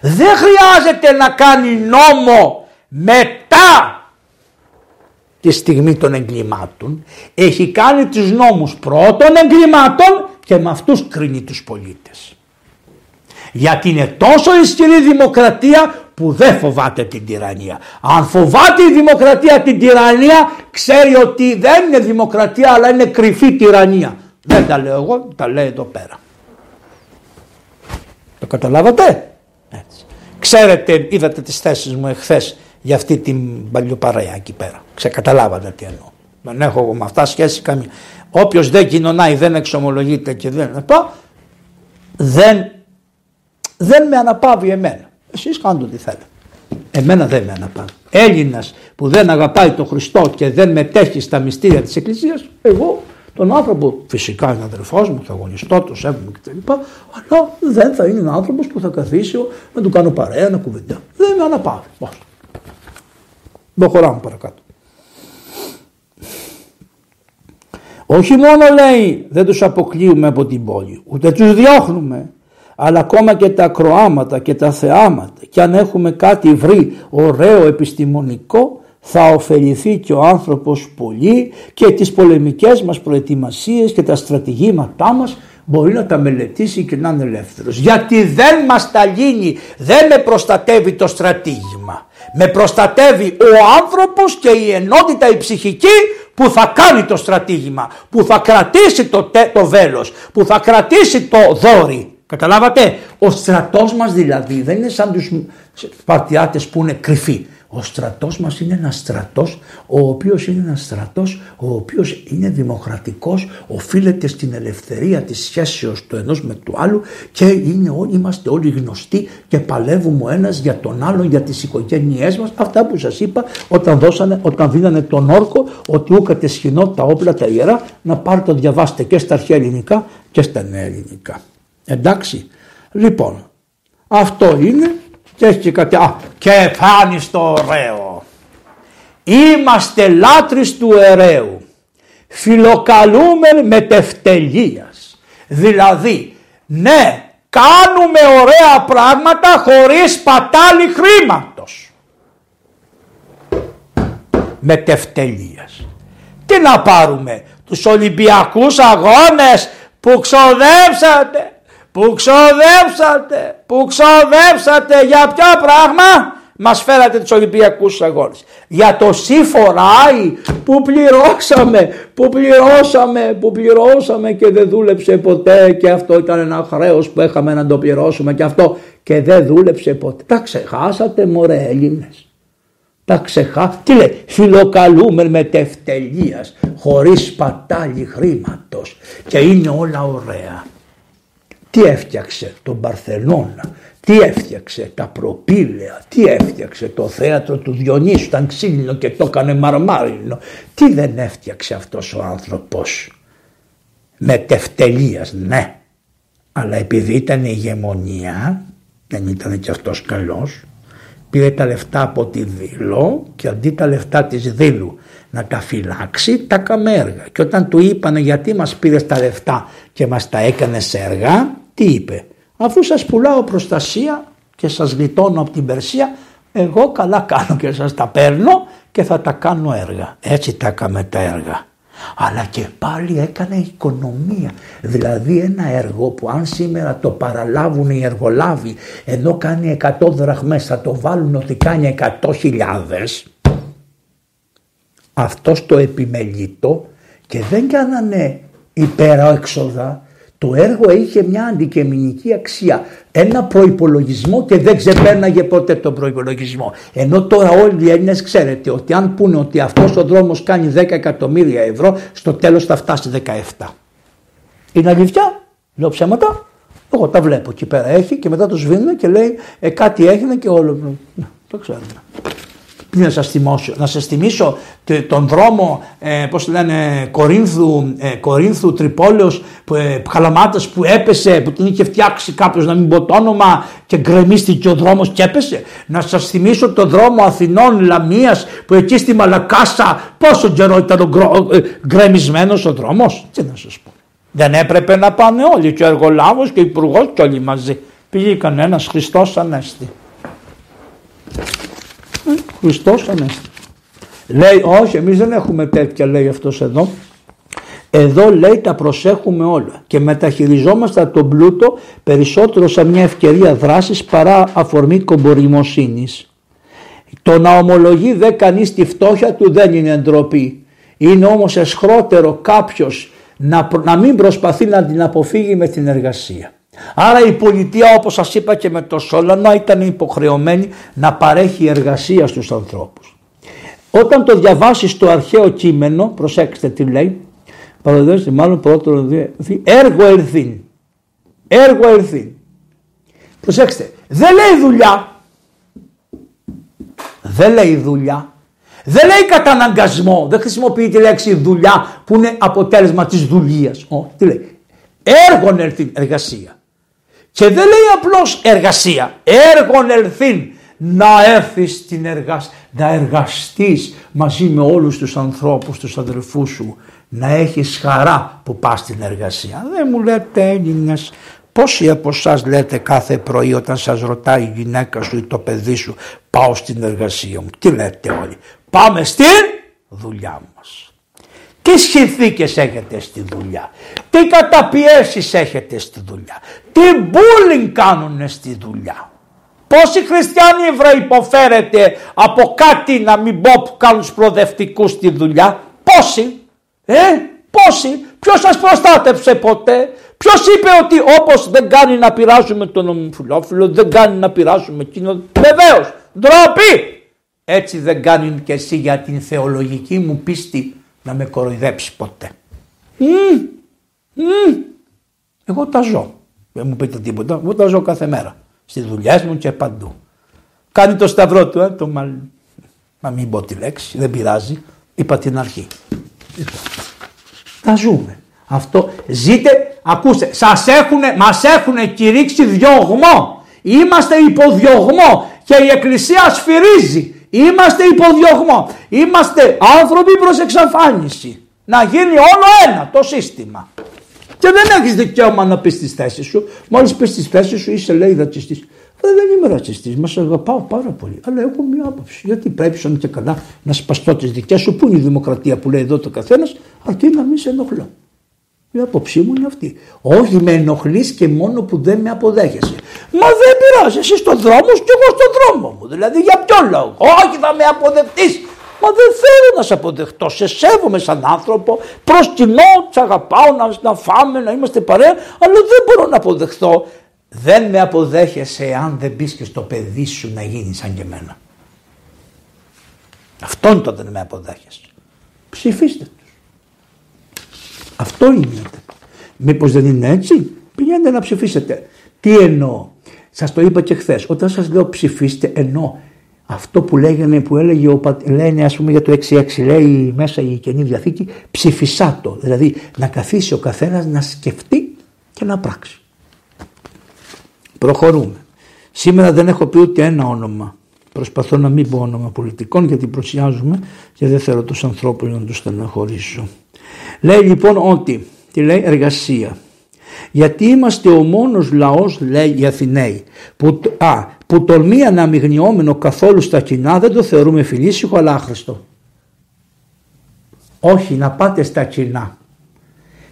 Δεν χρειάζεται να κάνει νόμο μετά τη στιγμή των εγκλημάτων. Έχει κάνει τους νόμους πρώτων εγκλημάτων και με αυτούς κρίνει τους πολίτες. Γιατί είναι τόσο ισχυρή δημοκρατία που δεν φοβάται την τυραννία. Αν φοβάται η δημοκρατία την τυραννία ξέρει ότι δεν είναι δημοκρατία αλλά είναι κρυφή τυραννία. Δεν τα λέω εγώ, τα λέει εδώ πέρα. Το καταλάβατε; Έτσι. Ξέρετε, είδατε τις θέσεις μου εχθές για αυτή την παλιοπαρέα εκεί πέρα. Ξεκαταλάβατε τι εννοώ. Δεν έχω εγώ με αυτά σχέση καμία. Όποιος δεν κοινωνάει, δεν εξομολογείται και δεν δεν, δεν με αναπαύει εμένα. Εσείς κάντε ό,τι θέλετε. Εμένα δεν με αναπαύει. Έλληνας που δεν αγαπάει τον Χριστό και δεν μετέχει στα μυστήρια της Εκκλησίας, εγώ τον άνθρωπο φυσικά είναι αδερφός μου, θα αγωνιστώ, το σέβομαι κτλ. Αλλά δεν θα είναι ένα άνθρωπος που θα καθίσει να του κάνω παρέα, να κουβεντιά. Δεν με αναπαύει. Προχωράμε παρακάτω. Όχι μόνο λέει δεν τους αποκλείουμε από την πόλη, ούτε τους διώχνουμε, αλλά ακόμα και τα ακροάματα και τα θεάματα και αν έχουμε κάτι βρει ωραίο επιστημονικό θα ωφεληθεί και ο άνθρωπος πολύ και τις πολεμικές μας προετοιμασίες και τα στρατηγήματά μας μπορεί να τα μελετήσει και να είναι ελεύθερος. Γιατί δεν μας τα λύνει, δεν με προστατεύει το στρατήγημα. Με προστατεύει ο άνθρωπος και η ενότητα η ψυχική που θα κάνει το στρατήγημα, που θα κρατήσει το, το βέλος, που θα κρατήσει το δόρυ. Καταλάβατε, ο στρατός μας δηλαδή δεν είναι σαν τους παρτιάτες που είναι κρυφοί. Ο στρατός μας είναι ένας στρατός, ο οποίος είναι ένας στρατός, ο οποίος είναι δημοκρατικός, οφείλεται στην ελευθερία της σχέσεως του ενός με του άλλου και είναι, είμαστε όλοι γνωστοί και παλεύουμε ο ένας για τον άλλον, για τις οικογένειές μας. Αυτά που σας είπα όταν, δώσανε, όταν δίνανε τον όρκο ότι ούκατε σχοινό τα όπλα τα ιερά να πάρετε το διαβάστε και στα αρχαία ελληνικά και στα νέα ελληνικά. Εντάξει. Λοιπόν, αυτό είναι και έχει και κάτι. Α, και φάνει στο ωραίο. Είμαστε λάτρεις του ερέου. Φιλοκαλούμε με τευτελείας. Δηλαδή, ναι, κάνουμε ωραία πράγματα χωρίς πατάλη χρήματος. Με τευτελείας. Τι να πάρουμε, τους Ολυμπιακούς αγώνες που ξοδέψατε που ξοδέψατε, που ξοδέψατε για ποιο πράγμα; Μας φέρατε τους Ολυμπιακούς αγώνες. Για το σύφοράι που πληρώσαμε, που πληρώσαμε, που πληρώσαμε και δεν δούλεψε ποτέ και αυτό ήταν ένα χρέος που είχαμε να το πληρώσουμε και αυτό και δεν δούλεψε ποτέ. Τα ξεχάσατε μωρέ Έλληνες. Τα ξεχάσατε. Τι λέει, φιλοκαλούμε με τευτελείας, χωρίς πατάλι χρήματος και είναι όλα ωραία. Τι έφτιαξε τον Παρθενώνα, τι έφτιαξε τα προπήλαια, τι έφτιαξε το θέατρο του Διονύσου, ήταν ξύλινο και το έκανε μαρμάρινο. Τι δεν έφτιαξε αυτός ο άνθρωπος; Με τευτελείας, ναι. Αλλά επειδή ήταν ηγεμονία, δεν ήταν και αυτός καλός, πήρε τα λεφτά από τη Δήλο και αντί τα λεφτά της Δήλου να τα φυλάξει, τα καμέργα. Και όταν του είπανε γιατί μας πήρες τα λεφτά και μας τα έκανες έργα, τι είπε; Αφού σας πουλάω προστασία και σας γλιτώνω από την Περσία, εγώ καλά κάνω και σας τα παίρνω και θα τα κάνω έργα. Έτσι τα έκαμε τα έργα. Αλλά και πάλι έκανε οικονομία. Δηλαδή ένα έργο που αν σήμερα το παραλάβουν οι εργολάβοι ενώ κάνει 100 δραχμές θα το βάλουν ότι κάνει 100 χιλιάδες αυτός το επιμελητό και δεν κάνανε έξοδα το έργο είχε μια αντικειμενική αξία, ένα προϋπολογισμό και δεν ξεπέρναγε ποτέ τον προϋπολογισμό. Ενώ τώρα όλοι οι Έλληνες ξέρετε ότι αν πούνε ότι αυτός ο δρόμος κάνει 10 εκατομμύρια ευρώ, στο τέλος θα φτάσει 17. Είναι αλήθεια, λέω ψέματα, εγώ τα βλέπω εκεί πέρα έχει και μετά το σβήνουν και λέει ε, κάτι έγινε και όλο. Να, το ξέρουμε να σας θυμώσω, να σας θυμίσω τον δρόμο, ε, πώς λένε, Κορίνθου, ε, Κορίνθου Τρυπόλεως, που, ε, Καλαμάτας που έπεσε, που την είχε φτιάξει κάποιος να μην πω το όνομα και γκρεμίστηκε ο δρόμος και έπεσε. Να σας θυμίσω τον δρόμο Αθηνών Λαμίας που εκεί στη Μαλακάσα πόσο καιρό ήταν ο ε, γκρεμισμένος ο δρόμος. Τι να σας πω. Δεν έπρεπε να πάνε όλοι και ο εργολάβος και ο υπουργός και όλοι μαζί. Πήγε κανένας Χριστός Ανέστη. Χριστός Ανέστη. Λέει όχι εμείς δεν έχουμε τέτοια λέει αυτός εδώ. Εδώ λέει τα προσέχουμε όλα και μεταχειριζόμαστε τον πλούτο περισσότερο σαν μια ευκαιρία δράσης παρά αφορμή κομπορημοσύνης. Το να ομολογεί δε κανείς τη φτώχεια του δεν είναι ντροπή. Είναι όμως εσχρότερο κάποιος να, να μην προσπαθεί να την αποφύγει με την εργασία. Άρα η πολιτεία όπως σας είπα και με το Σόλανα ήταν υποχρεωμένη να παρέχει εργασία στους ανθρώπους. Όταν το διαβάσεις το αρχαίο κείμενο, προσέξτε τι λέει, παραδείγματος μάλλον πρώτο έργο ερθήν. Έργο ερθήν. Προσέξτε, δεν λέει δουλειά. Δεν λέει δουλειά. Δεν λέει καταναγκασμό. Δεν χρησιμοποιεί τη λέξη δουλειά που είναι αποτέλεσμα της δουλείας. τι λέει. Έργον ερθήν. Εργασία. Και δεν λέει απλώς εργασία. Έργον ερθήν. Να έρθεις στην εργασία. Να εργαστείς μαζί με όλους τους ανθρώπους, τους αδερφούς σου να έχεις χαρά που πας στην εργασία. Δεν μου λέτε Έλληνες, πόσοι από εσάς λέτε κάθε πρωί όταν σας ρωτάει η γυναίκα σου ή το παιδί σου πάω στην εργασία μου. Τι λέτε όλοι. Πάμε στην δουλειά μας. Τι συνθήκες έχετε στη δουλειά; Τι καταπιέσεις έχετε στη δουλειά; Τι bullying κάνουν στη δουλειά; Πόσοι χριστιανοί Εβραίοι υποφέρετε από κάτι να μην πω που κάνουν προοδευτικούς στη δουλειά; Πόσοι. Ε, πόσοι, ποιος σας προστάτεψε ποτέ, ποιος είπε ότι όπως δεν κάνει να πειράζουμε τον ομοφυλόφιλο, δεν κάνει να πειράζουμε εκείνο; Βεβαίως, ντροπή! Έτσι δεν κάνει και εσύ για την θεολογική μου πίστη να με κοροϊδέψει ποτέ. Εγώ τα ζω. Δεν μου πείτε τίποτα. Εγώ τα ζω κάθε μέρα. Στις δουλειές μου και παντού. Κάνει το σταυρό του, ε, το μαλλ... Μα μην πω τη λέξη, δεν πειράζει. Είπα την αρχή. Θα ζούμε. Αυτό ζείτε, ακούστε, σας έχουνε, μας έχουνε κηρύξει διωγμό. Είμαστε υποδιωγμό και η εκκλησία σφυρίζει. Είμαστε υποδιωγμό. Είμαστε άνθρωποι προς εξαφάνιση. Να γίνει όλο ένα το σύστημα. Και δεν έχεις δικαίωμα να πεις τις θέσεις σου. Μόλις πεις τις θέσεις σου είσαι λέει ρατσιστής. Δεν είμαι ρατσιστής, μας αγαπάω πάρα πολύ. Αλλά έχω μια άποψη. Γιατί πρέπει σαν και καλά να σπαστώ τις δικές σου. Πού είναι η δημοκρατία που λέει εδώ το καθένας, αρκεί να μην σε ενοχλώ. Η άποψή μου είναι αυτή. Όχι με ενοχλείς και μόνο που δεν με αποδέχεσαι. Μα δεν πειράζει. Εσύ στον δρόμο σου και εγώ στον δρόμο μου. Δηλαδή για ποιο λόγο; Όχι θα με αποδεχτείς. Μα δεν θέλω να σε αποδεχτώ. Σε σέβομαι σαν άνθρωπο. Προσκυνώ, σε αγαπάω να, να φάμε, να είμαστε παρέα. Αλλά δεν μπορώ να αποδεχτώ δεν με αποδέχεσαι αν δεν μπεις και στο παιδί σου να γίνεις σαν και εμένα. Αυτόν το δεν με αποδέχεσαι. Ψηφίστε τους. Αυτό είναι. Μήπως δεν είναι έτσι; Πηγαίνετε να ψηφίσετε. Τι εννοώ; Σας το είπα και χθες. Όταν σας λέω ψηφίστε εννοώ αυτό που λέγανε, που έλεγε ο, λένε ας πούμε για το 6-6 λέει μέσα η Καινή Διαθήκη ψηφισάτο. Δηλαδή να καθίσει ο καθένας να σκεφτεί και να πράξει. Προχωρούμε. Σήμερα δεν έχω πει ούτε ένα όνομα. Προσπαθώ να μην πω όνομα πολιτικών γιατί προσιάζουμε και δεν θέλω τους ανθρώπους να τους στεναχωρήσω. Λέει λοιπόν ότι, τι λέει εργασία. Γιατί είμαστε ο μόνος λαός, λέει οι Αθηναίοι, που, α, που τολμεί αναμειγνιόμενο καθόλου στα κοινά δεν το θεωρούμε φιλήσυχο αλλά άχρηστο. Όχι, να πάτε στα κοινά.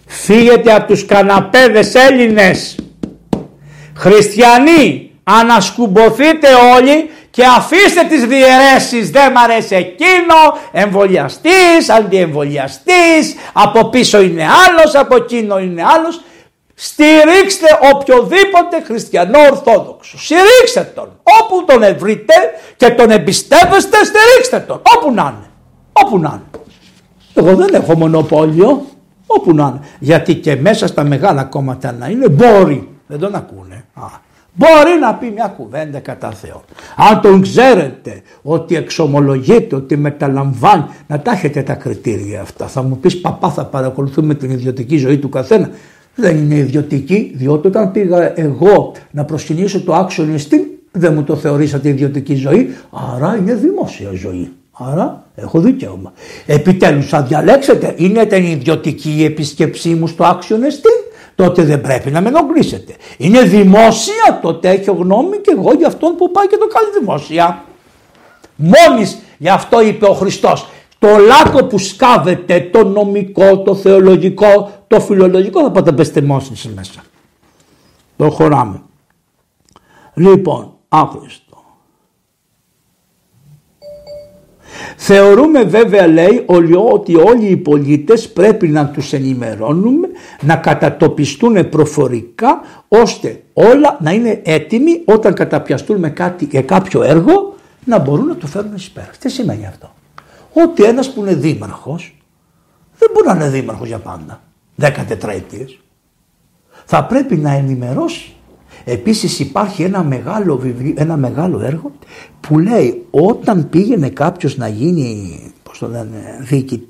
Φύγετε από τους καναπέδες Έλληνες Χριστιανοί ανασκουμποθείτε όλοι και αφήστε τις διαιρέσεις δεν μ' αρέσει εκείνο, εμβολιαστής, αντιεμβολιαστής, από πίσω είναι άλλος, από εκείνο είναι άλλος. Στηρίξτε οποιοδήποτε χριστιανό ορθόδοξο. Στηρίξτε τον. Όπου τον βρείτε και τον εμπιστεύεστε, στηρίξτε τον. Όπου να είναι. Όπου να είναι. Εγώ δεν έχω μονοπόλιο. Όπου να είναι. Γιατί και μέσα στα μεγάλα κόμματα να είναι μπορεί δεν τον ακούνε. Α, μπορεί να πει μια κουβέντα κατά Θεό. Αν τον ξέρετε ότι εξομολογείται, ότι μεταλαμβάνει, να τα έχετε τα κριτήρια αυτά. Θα μου πεις παπά θα παρακολουθούμε την ιδιωτική ζωή του καθένα. Δεν είναι ιδιωτική, διότι όταν πήγα εγώ να προσκυνήσω το άξιο στην, δεν μου το θεωρήσατε ιδιωτική ζωή, άρα είναι δημόσια ζωή. Άρα έχω δικαίωμα. Επιτέλους θα διαλέξετε, είναι την ιδιωτική η επίσκεψή μου στο άξιο στην τότε δεν πρέπει να με ενοχλήσετε. Είναι δημόσια, τότε έχω γνώμη και εγώ για αυτόν που πάει και το κάνει δημόσια. Μόλις γι' αυτό είπε ο Χριστός Στο λάκκο που σκάβετε το νομικό, το θεολογικό, το φιλολογικό θα πάτε πεστεμώσεις μέσα. Προχωράμε. Λοιπόν, άχρηστο. Θεωρούμε βέβαια λέει ότι όλοι οι πολίτες πρέπει να τους ενημερώνουμε, να κατατοπιστούν προφορικά ώστε όλα να είναι έτοιμοι όταν καταπιαστούν με κάτι, για κάποιο έργο να μπορούν να το φέρουν εις πέρα. Τι σημαίνει αυτό; Ότι ένας που είναι δήμαρχος δεν μπορεί να είναι δήμαρχος για πάντα. Δέκα τετραετίες. Θα πρέπει να ενημερώσει Επίσης υπάρχει ένα μεγάλο, βιβλίο, ένα μεγάλο έργο που λέει όταν πήγαινε κάποιος να γίνει, πώς το λένε, δίκη,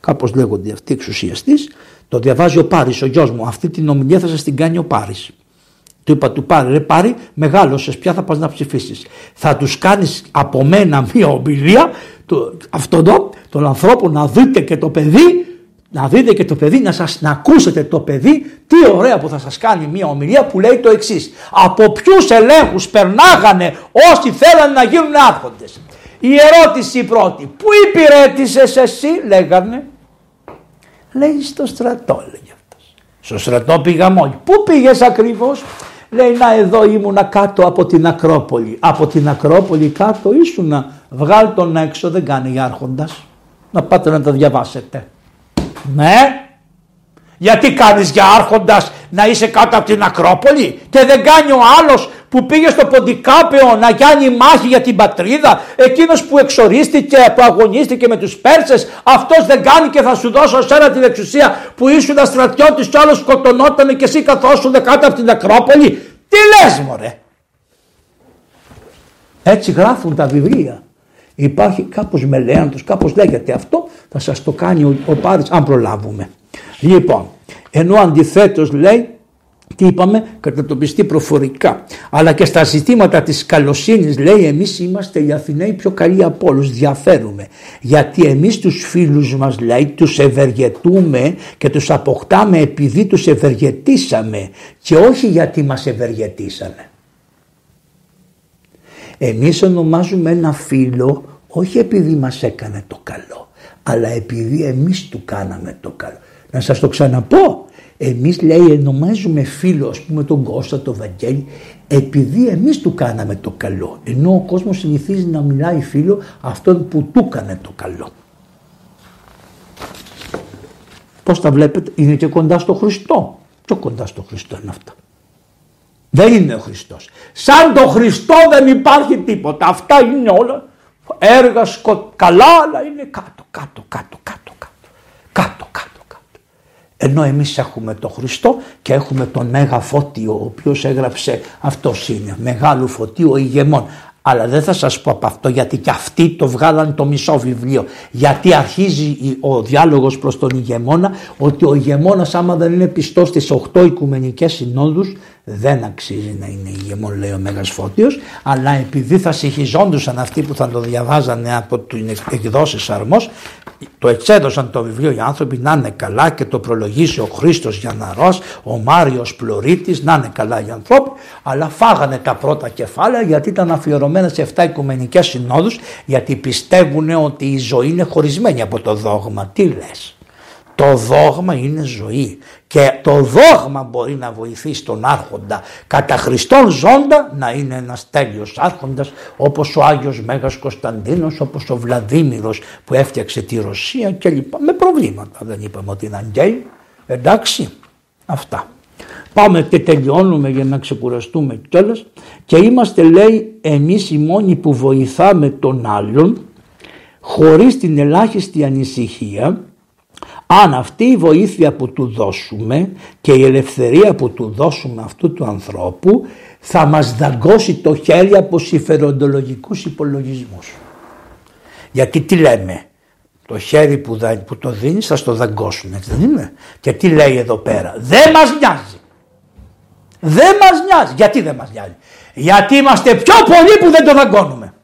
κάπως λέγονται αυτοί εξουσιαστής, το διαβάζει ο Πάρης, ο γιος μου, αυτή την ομιλία θα σας την κάνει ο Πάρης. Του είπα του Πάρη, ρε Πάρη, μεγάλωσες, πια θα πας να ψηφίσεις. Θα τους κάνεις από μένα μία ομιλία, το, αυτόν τον, τον ανθρώπο να δείτε και το παιδί να δείτε και το παιδί, να, σας, να ακούσετε το παιδί τι ωραία που θα σας κάνει μια ομιλία που λέει το εξής. Από ποιους ελέγχους περνάγανε όσοι θέλανε να γίνουν άρχοντες. Η ερώτηση πρώτη, πού υπηρέτησες εσύ λέγανε. Λέει στο στρατό λέγε αυτός. Στο στρατό πήγα μόνοι. Πού πήγες ακριβώς. Λέει να εδώ ήμουνα κάτω από την Ακρόπολη. Από την Ακρόπολη κάτω ήσουνα. Βγάλ τον έξω δεν κάνει άρχοντας. Να πάτε να τα διαβάσετε. Ναι. Γιατί κάνεις για άρχοντας να είσαι κάτω από την Ακρόπολη και δεν κάνει ο άλλος που πήγε στο Ποντικάπεο να κάνει μάχη για την πατρίδα, εκείνος που εξορίστηκε, που αγωνίστηκε με τους Πέρσες, αυτός δεν κάνει και θα σου δώσω σένα την εξουσία που ήσουν στρατιώτης και άλλος σκοτωνόταν και εσύ καθόσουν κάτω από την Ακρόπολη. Τι λες μωρέ; Έτσι γράφουν τα βιβλία. Υπάρχει κάπως μελέαντος, κάπως λέγεται αυτό, θα σας το κάνει ο, ο Πάρης αν προλάβουμε. Λοιπόν, ενώ αντιθέτως λέει τι είπαμε, κατατοπιστεί προφορικά. Αλλά και στα ζητήματα της καλοσύνης λέει εμείς είμαστε οι Αθηναίοι πιο καλοί από όλους, διαφέρουμε. Γιατί εμείς τους φίλους μας λέει τους ευεργετούμε και τους αποκτάμε επειδή τους ευεργετήσαμε και όχι γιατί μας ευεργετήσανε. Εμείς ονομάζουμε ένα φίλο όχι επειδή μας έκανε το καλό, αλλά επειδή εμείς του κάναμε το καλό. Να σας το ξαναπώ, εμείς λέει ονομάζουμε φίλο ας πούμε τον Κώστα, τον Βαγγέλη, επειδή εμείς του κάναμε το καλό. Ενώ ο κόσμος συνηθίζει να μιλάει φίλο αυτόν που του έκανε το καλό. Πώς τα βλέπετε, είναι και κοντά στο Χριστό. Πιο κοντά στο Χριστό είναι αυτά. Δεν είναι ο Χριστός. Σαν το Χριστό δεν υπάρχει τίποτα. Αυτά είναι όλα έργα σκο... καλά αλλά είναι κάτω, κάτω, κάτω, κάτω, κάτω, κάτω, κάτω, κάτω. Ενώ εμείς έχουμε τον Χριστό και έχουμε τον Μέγα Φώτιο ο οποίος έγραψε αυτό είναι μεγάλου φωτίου ηγεμόν. Αλλά δεν θα σας πω από αυτό γιατί και αυτοί το βγάλαν το μισό βιβλίο. Γιατί αρχίζει ο διάλογος προς τον ηγεμόνα ότι ο ηγεμόνας άμα δεν είναι πιστός στις 8 οικουμενικές συνόδους δεν αξίζει να είναι ηγεμόν λέει ο Μέγας Φώτιος αλλά επειδή θα συγχυζόντουσαν αυτοί που θα το διαβάζανε από την εκδόση Αρμός το εξέδωσαν το βιβλίο οι άνθρωποι να είναι καλά και το προλογίσει ο Χρήστος Γιανναρός, ο Μάριος Πλωρίτης να είναι καλά οι ανθρώποι αλλά φάγανε τα πρώτα κεφάλαια γιατί ήταν αφιερωμένα σε 7 οικουμενικές συνόδους γιατί πιστεύουν ότι η ζωή είναι χωρισμένη από το δόγμα. Τι λες; Το δόγμα είναι ζωή και το δόγμα μπορεί να βοηθήσει τον άρχοντα κατά Χριστόν ζώντα να είναι ένας τέλειος άρχοντας όπως ο Άγιος Μέγας Κωνσταντίνος, όπως ο Βλαδίμηρος που έφτιαξε τη Ρωσία και λοιπά. Με προβλήματα δεν είπαμε ότι είναι γκέι. Εντάξει, αυτά. Πάμε και τελειώνουμε για να ξεκουραστούμε κιόλας και είμαστε λέει εμείς οι μόνοι που βοηθάμε τον άλλον χωρίς την ελάχιστη ανησυχία αν αυτή η βοήθεια που του δώσουμε και η ελευθερία που του δώσουμε αυτού του ανθρώπου θα μας δαγκώσει το χέρι από συμφεροντολογικούς υπολογισμούς. Γιατί τι λέμε, το χέρι που, που το δίνεις θα στο δαγκώσουν, έτσι δεν είναι; Και τι λέει εδώ πέρα, δεν μας νοιάζει. Δεν μας νοιάζει. Γιατί δεν μας νοιάζει; Γιατί είμαστε πιο πολλοί που δεν το δαγκώνουμε.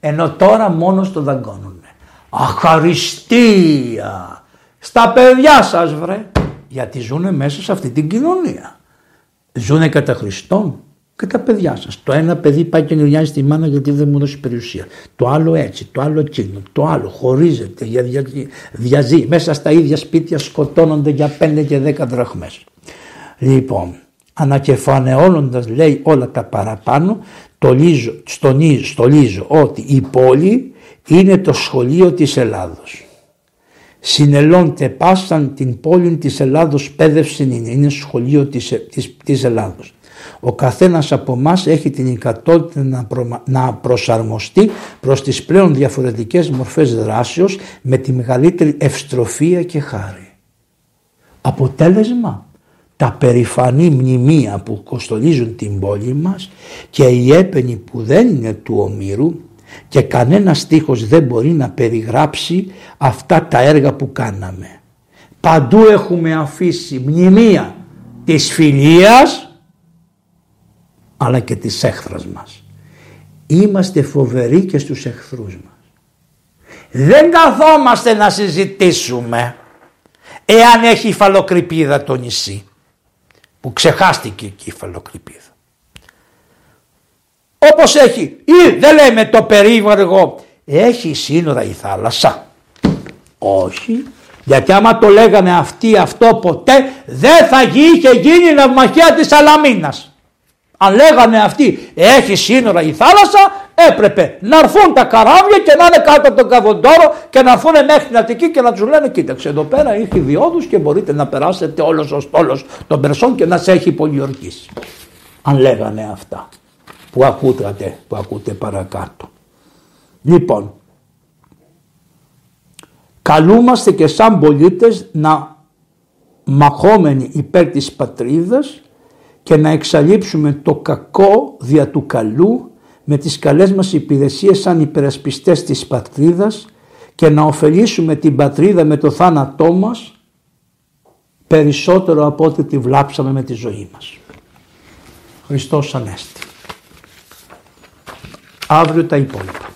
Ενώ τώρα μόνο το δαγκώνουν. Αχαριστία στα παιδιά σας βρε. Γιατί ζουνε μέσα σε αυτή την κοινωνία. Ζουνε κατά Χριστόν. και τα παιδιά σας. Το ένα παιδί πάει και γκρινιάζει τη μάνα γιατί δεν μου δώσει περιουσία. Το άλλο έτσι, το άλλο εκείνο, το άλλο χωρίζεται, για διαζεί. Μέσα στα ίδια σπίτια σκοτώνονται για 5 και 10 δραχμές. Λοιπόν, ανακεφανεώνοντας λέει όλα τα παραπάνω, το λύζω, στολίζω ότι η πόλη είναι το σχολείο της Ελλάδος. Συνελώνται πάσαν την πόλη της Ελλάδος πέδευση είναι, είναι σχολείο της, της, της Ελλάδος. Ο καθένας από εμάς έχει την ικατότητα να, να προσαρμοστεί προς τις πλέον διαφορετικές μορφές δράσεως με τη μεγαλύτερη ευστροφία και χάρη. Αποτέλεσμα τα περηφανή μνημεία που κοστολίζουν την πόλη μας και η έπαινη που δεν είναι του ομήρου και κανένα στίχος δεν μπορεί να περιγράψει αυτά τα έργα που κάναμε. Παντού έχουμε αφήσει μνημεία της φιλίας αλλά και της έχθρας μας. Είμαστε φοβεροί και στους εχθρούς μας. Δεν καθόμαστε να συζητήσουμε εάν έχει υφαλοκρηπίδα το νησί που ξεχάστηκε η υφαλοκρηπίδα. Όπως έχει ή δεν λέμε το περίβαργο έχει σύνορα η θάλασσα. Όχι γιατί άμα το λέγανε αυτοί αυτό ποτέ δεν θα είχε γίνει η ναυμαχία της Αλαμίνας. Αν λέγανε αυτοί έχει σύνορα η θάλασσα έπρεπε να έρθουν τα καράβια και να είναι κάτω από τον Καβοντόρο και να έρθουν μέχρι την Αττική και να τους λένε κοίταξε εδώ πέρα έχει διόδους και μπορείτε να περάσετε όλος ο στόλος των Περσών και να σε έχει πολιορκήσει. Αν λέγανε αυτά που ακούτε, που ακούτε παρακάτω. Λοιπόν, καλούμαστε και σαν πολίτες να μαχόμενοι υπέρ της πατρίδας και να εξαλείψουμε το κακό δια του καλού με τις καλές μας υπηρεσίες σαν υπερασπιστές της πατρίδας και να ωφελήσουμε την πατρίδα με το θάνατό μας περισσότερο από ό,τι τη βλάψαμε με τη ζωή μας. Χριστός Ανέστη. Αύριο τα υπόλοιπα.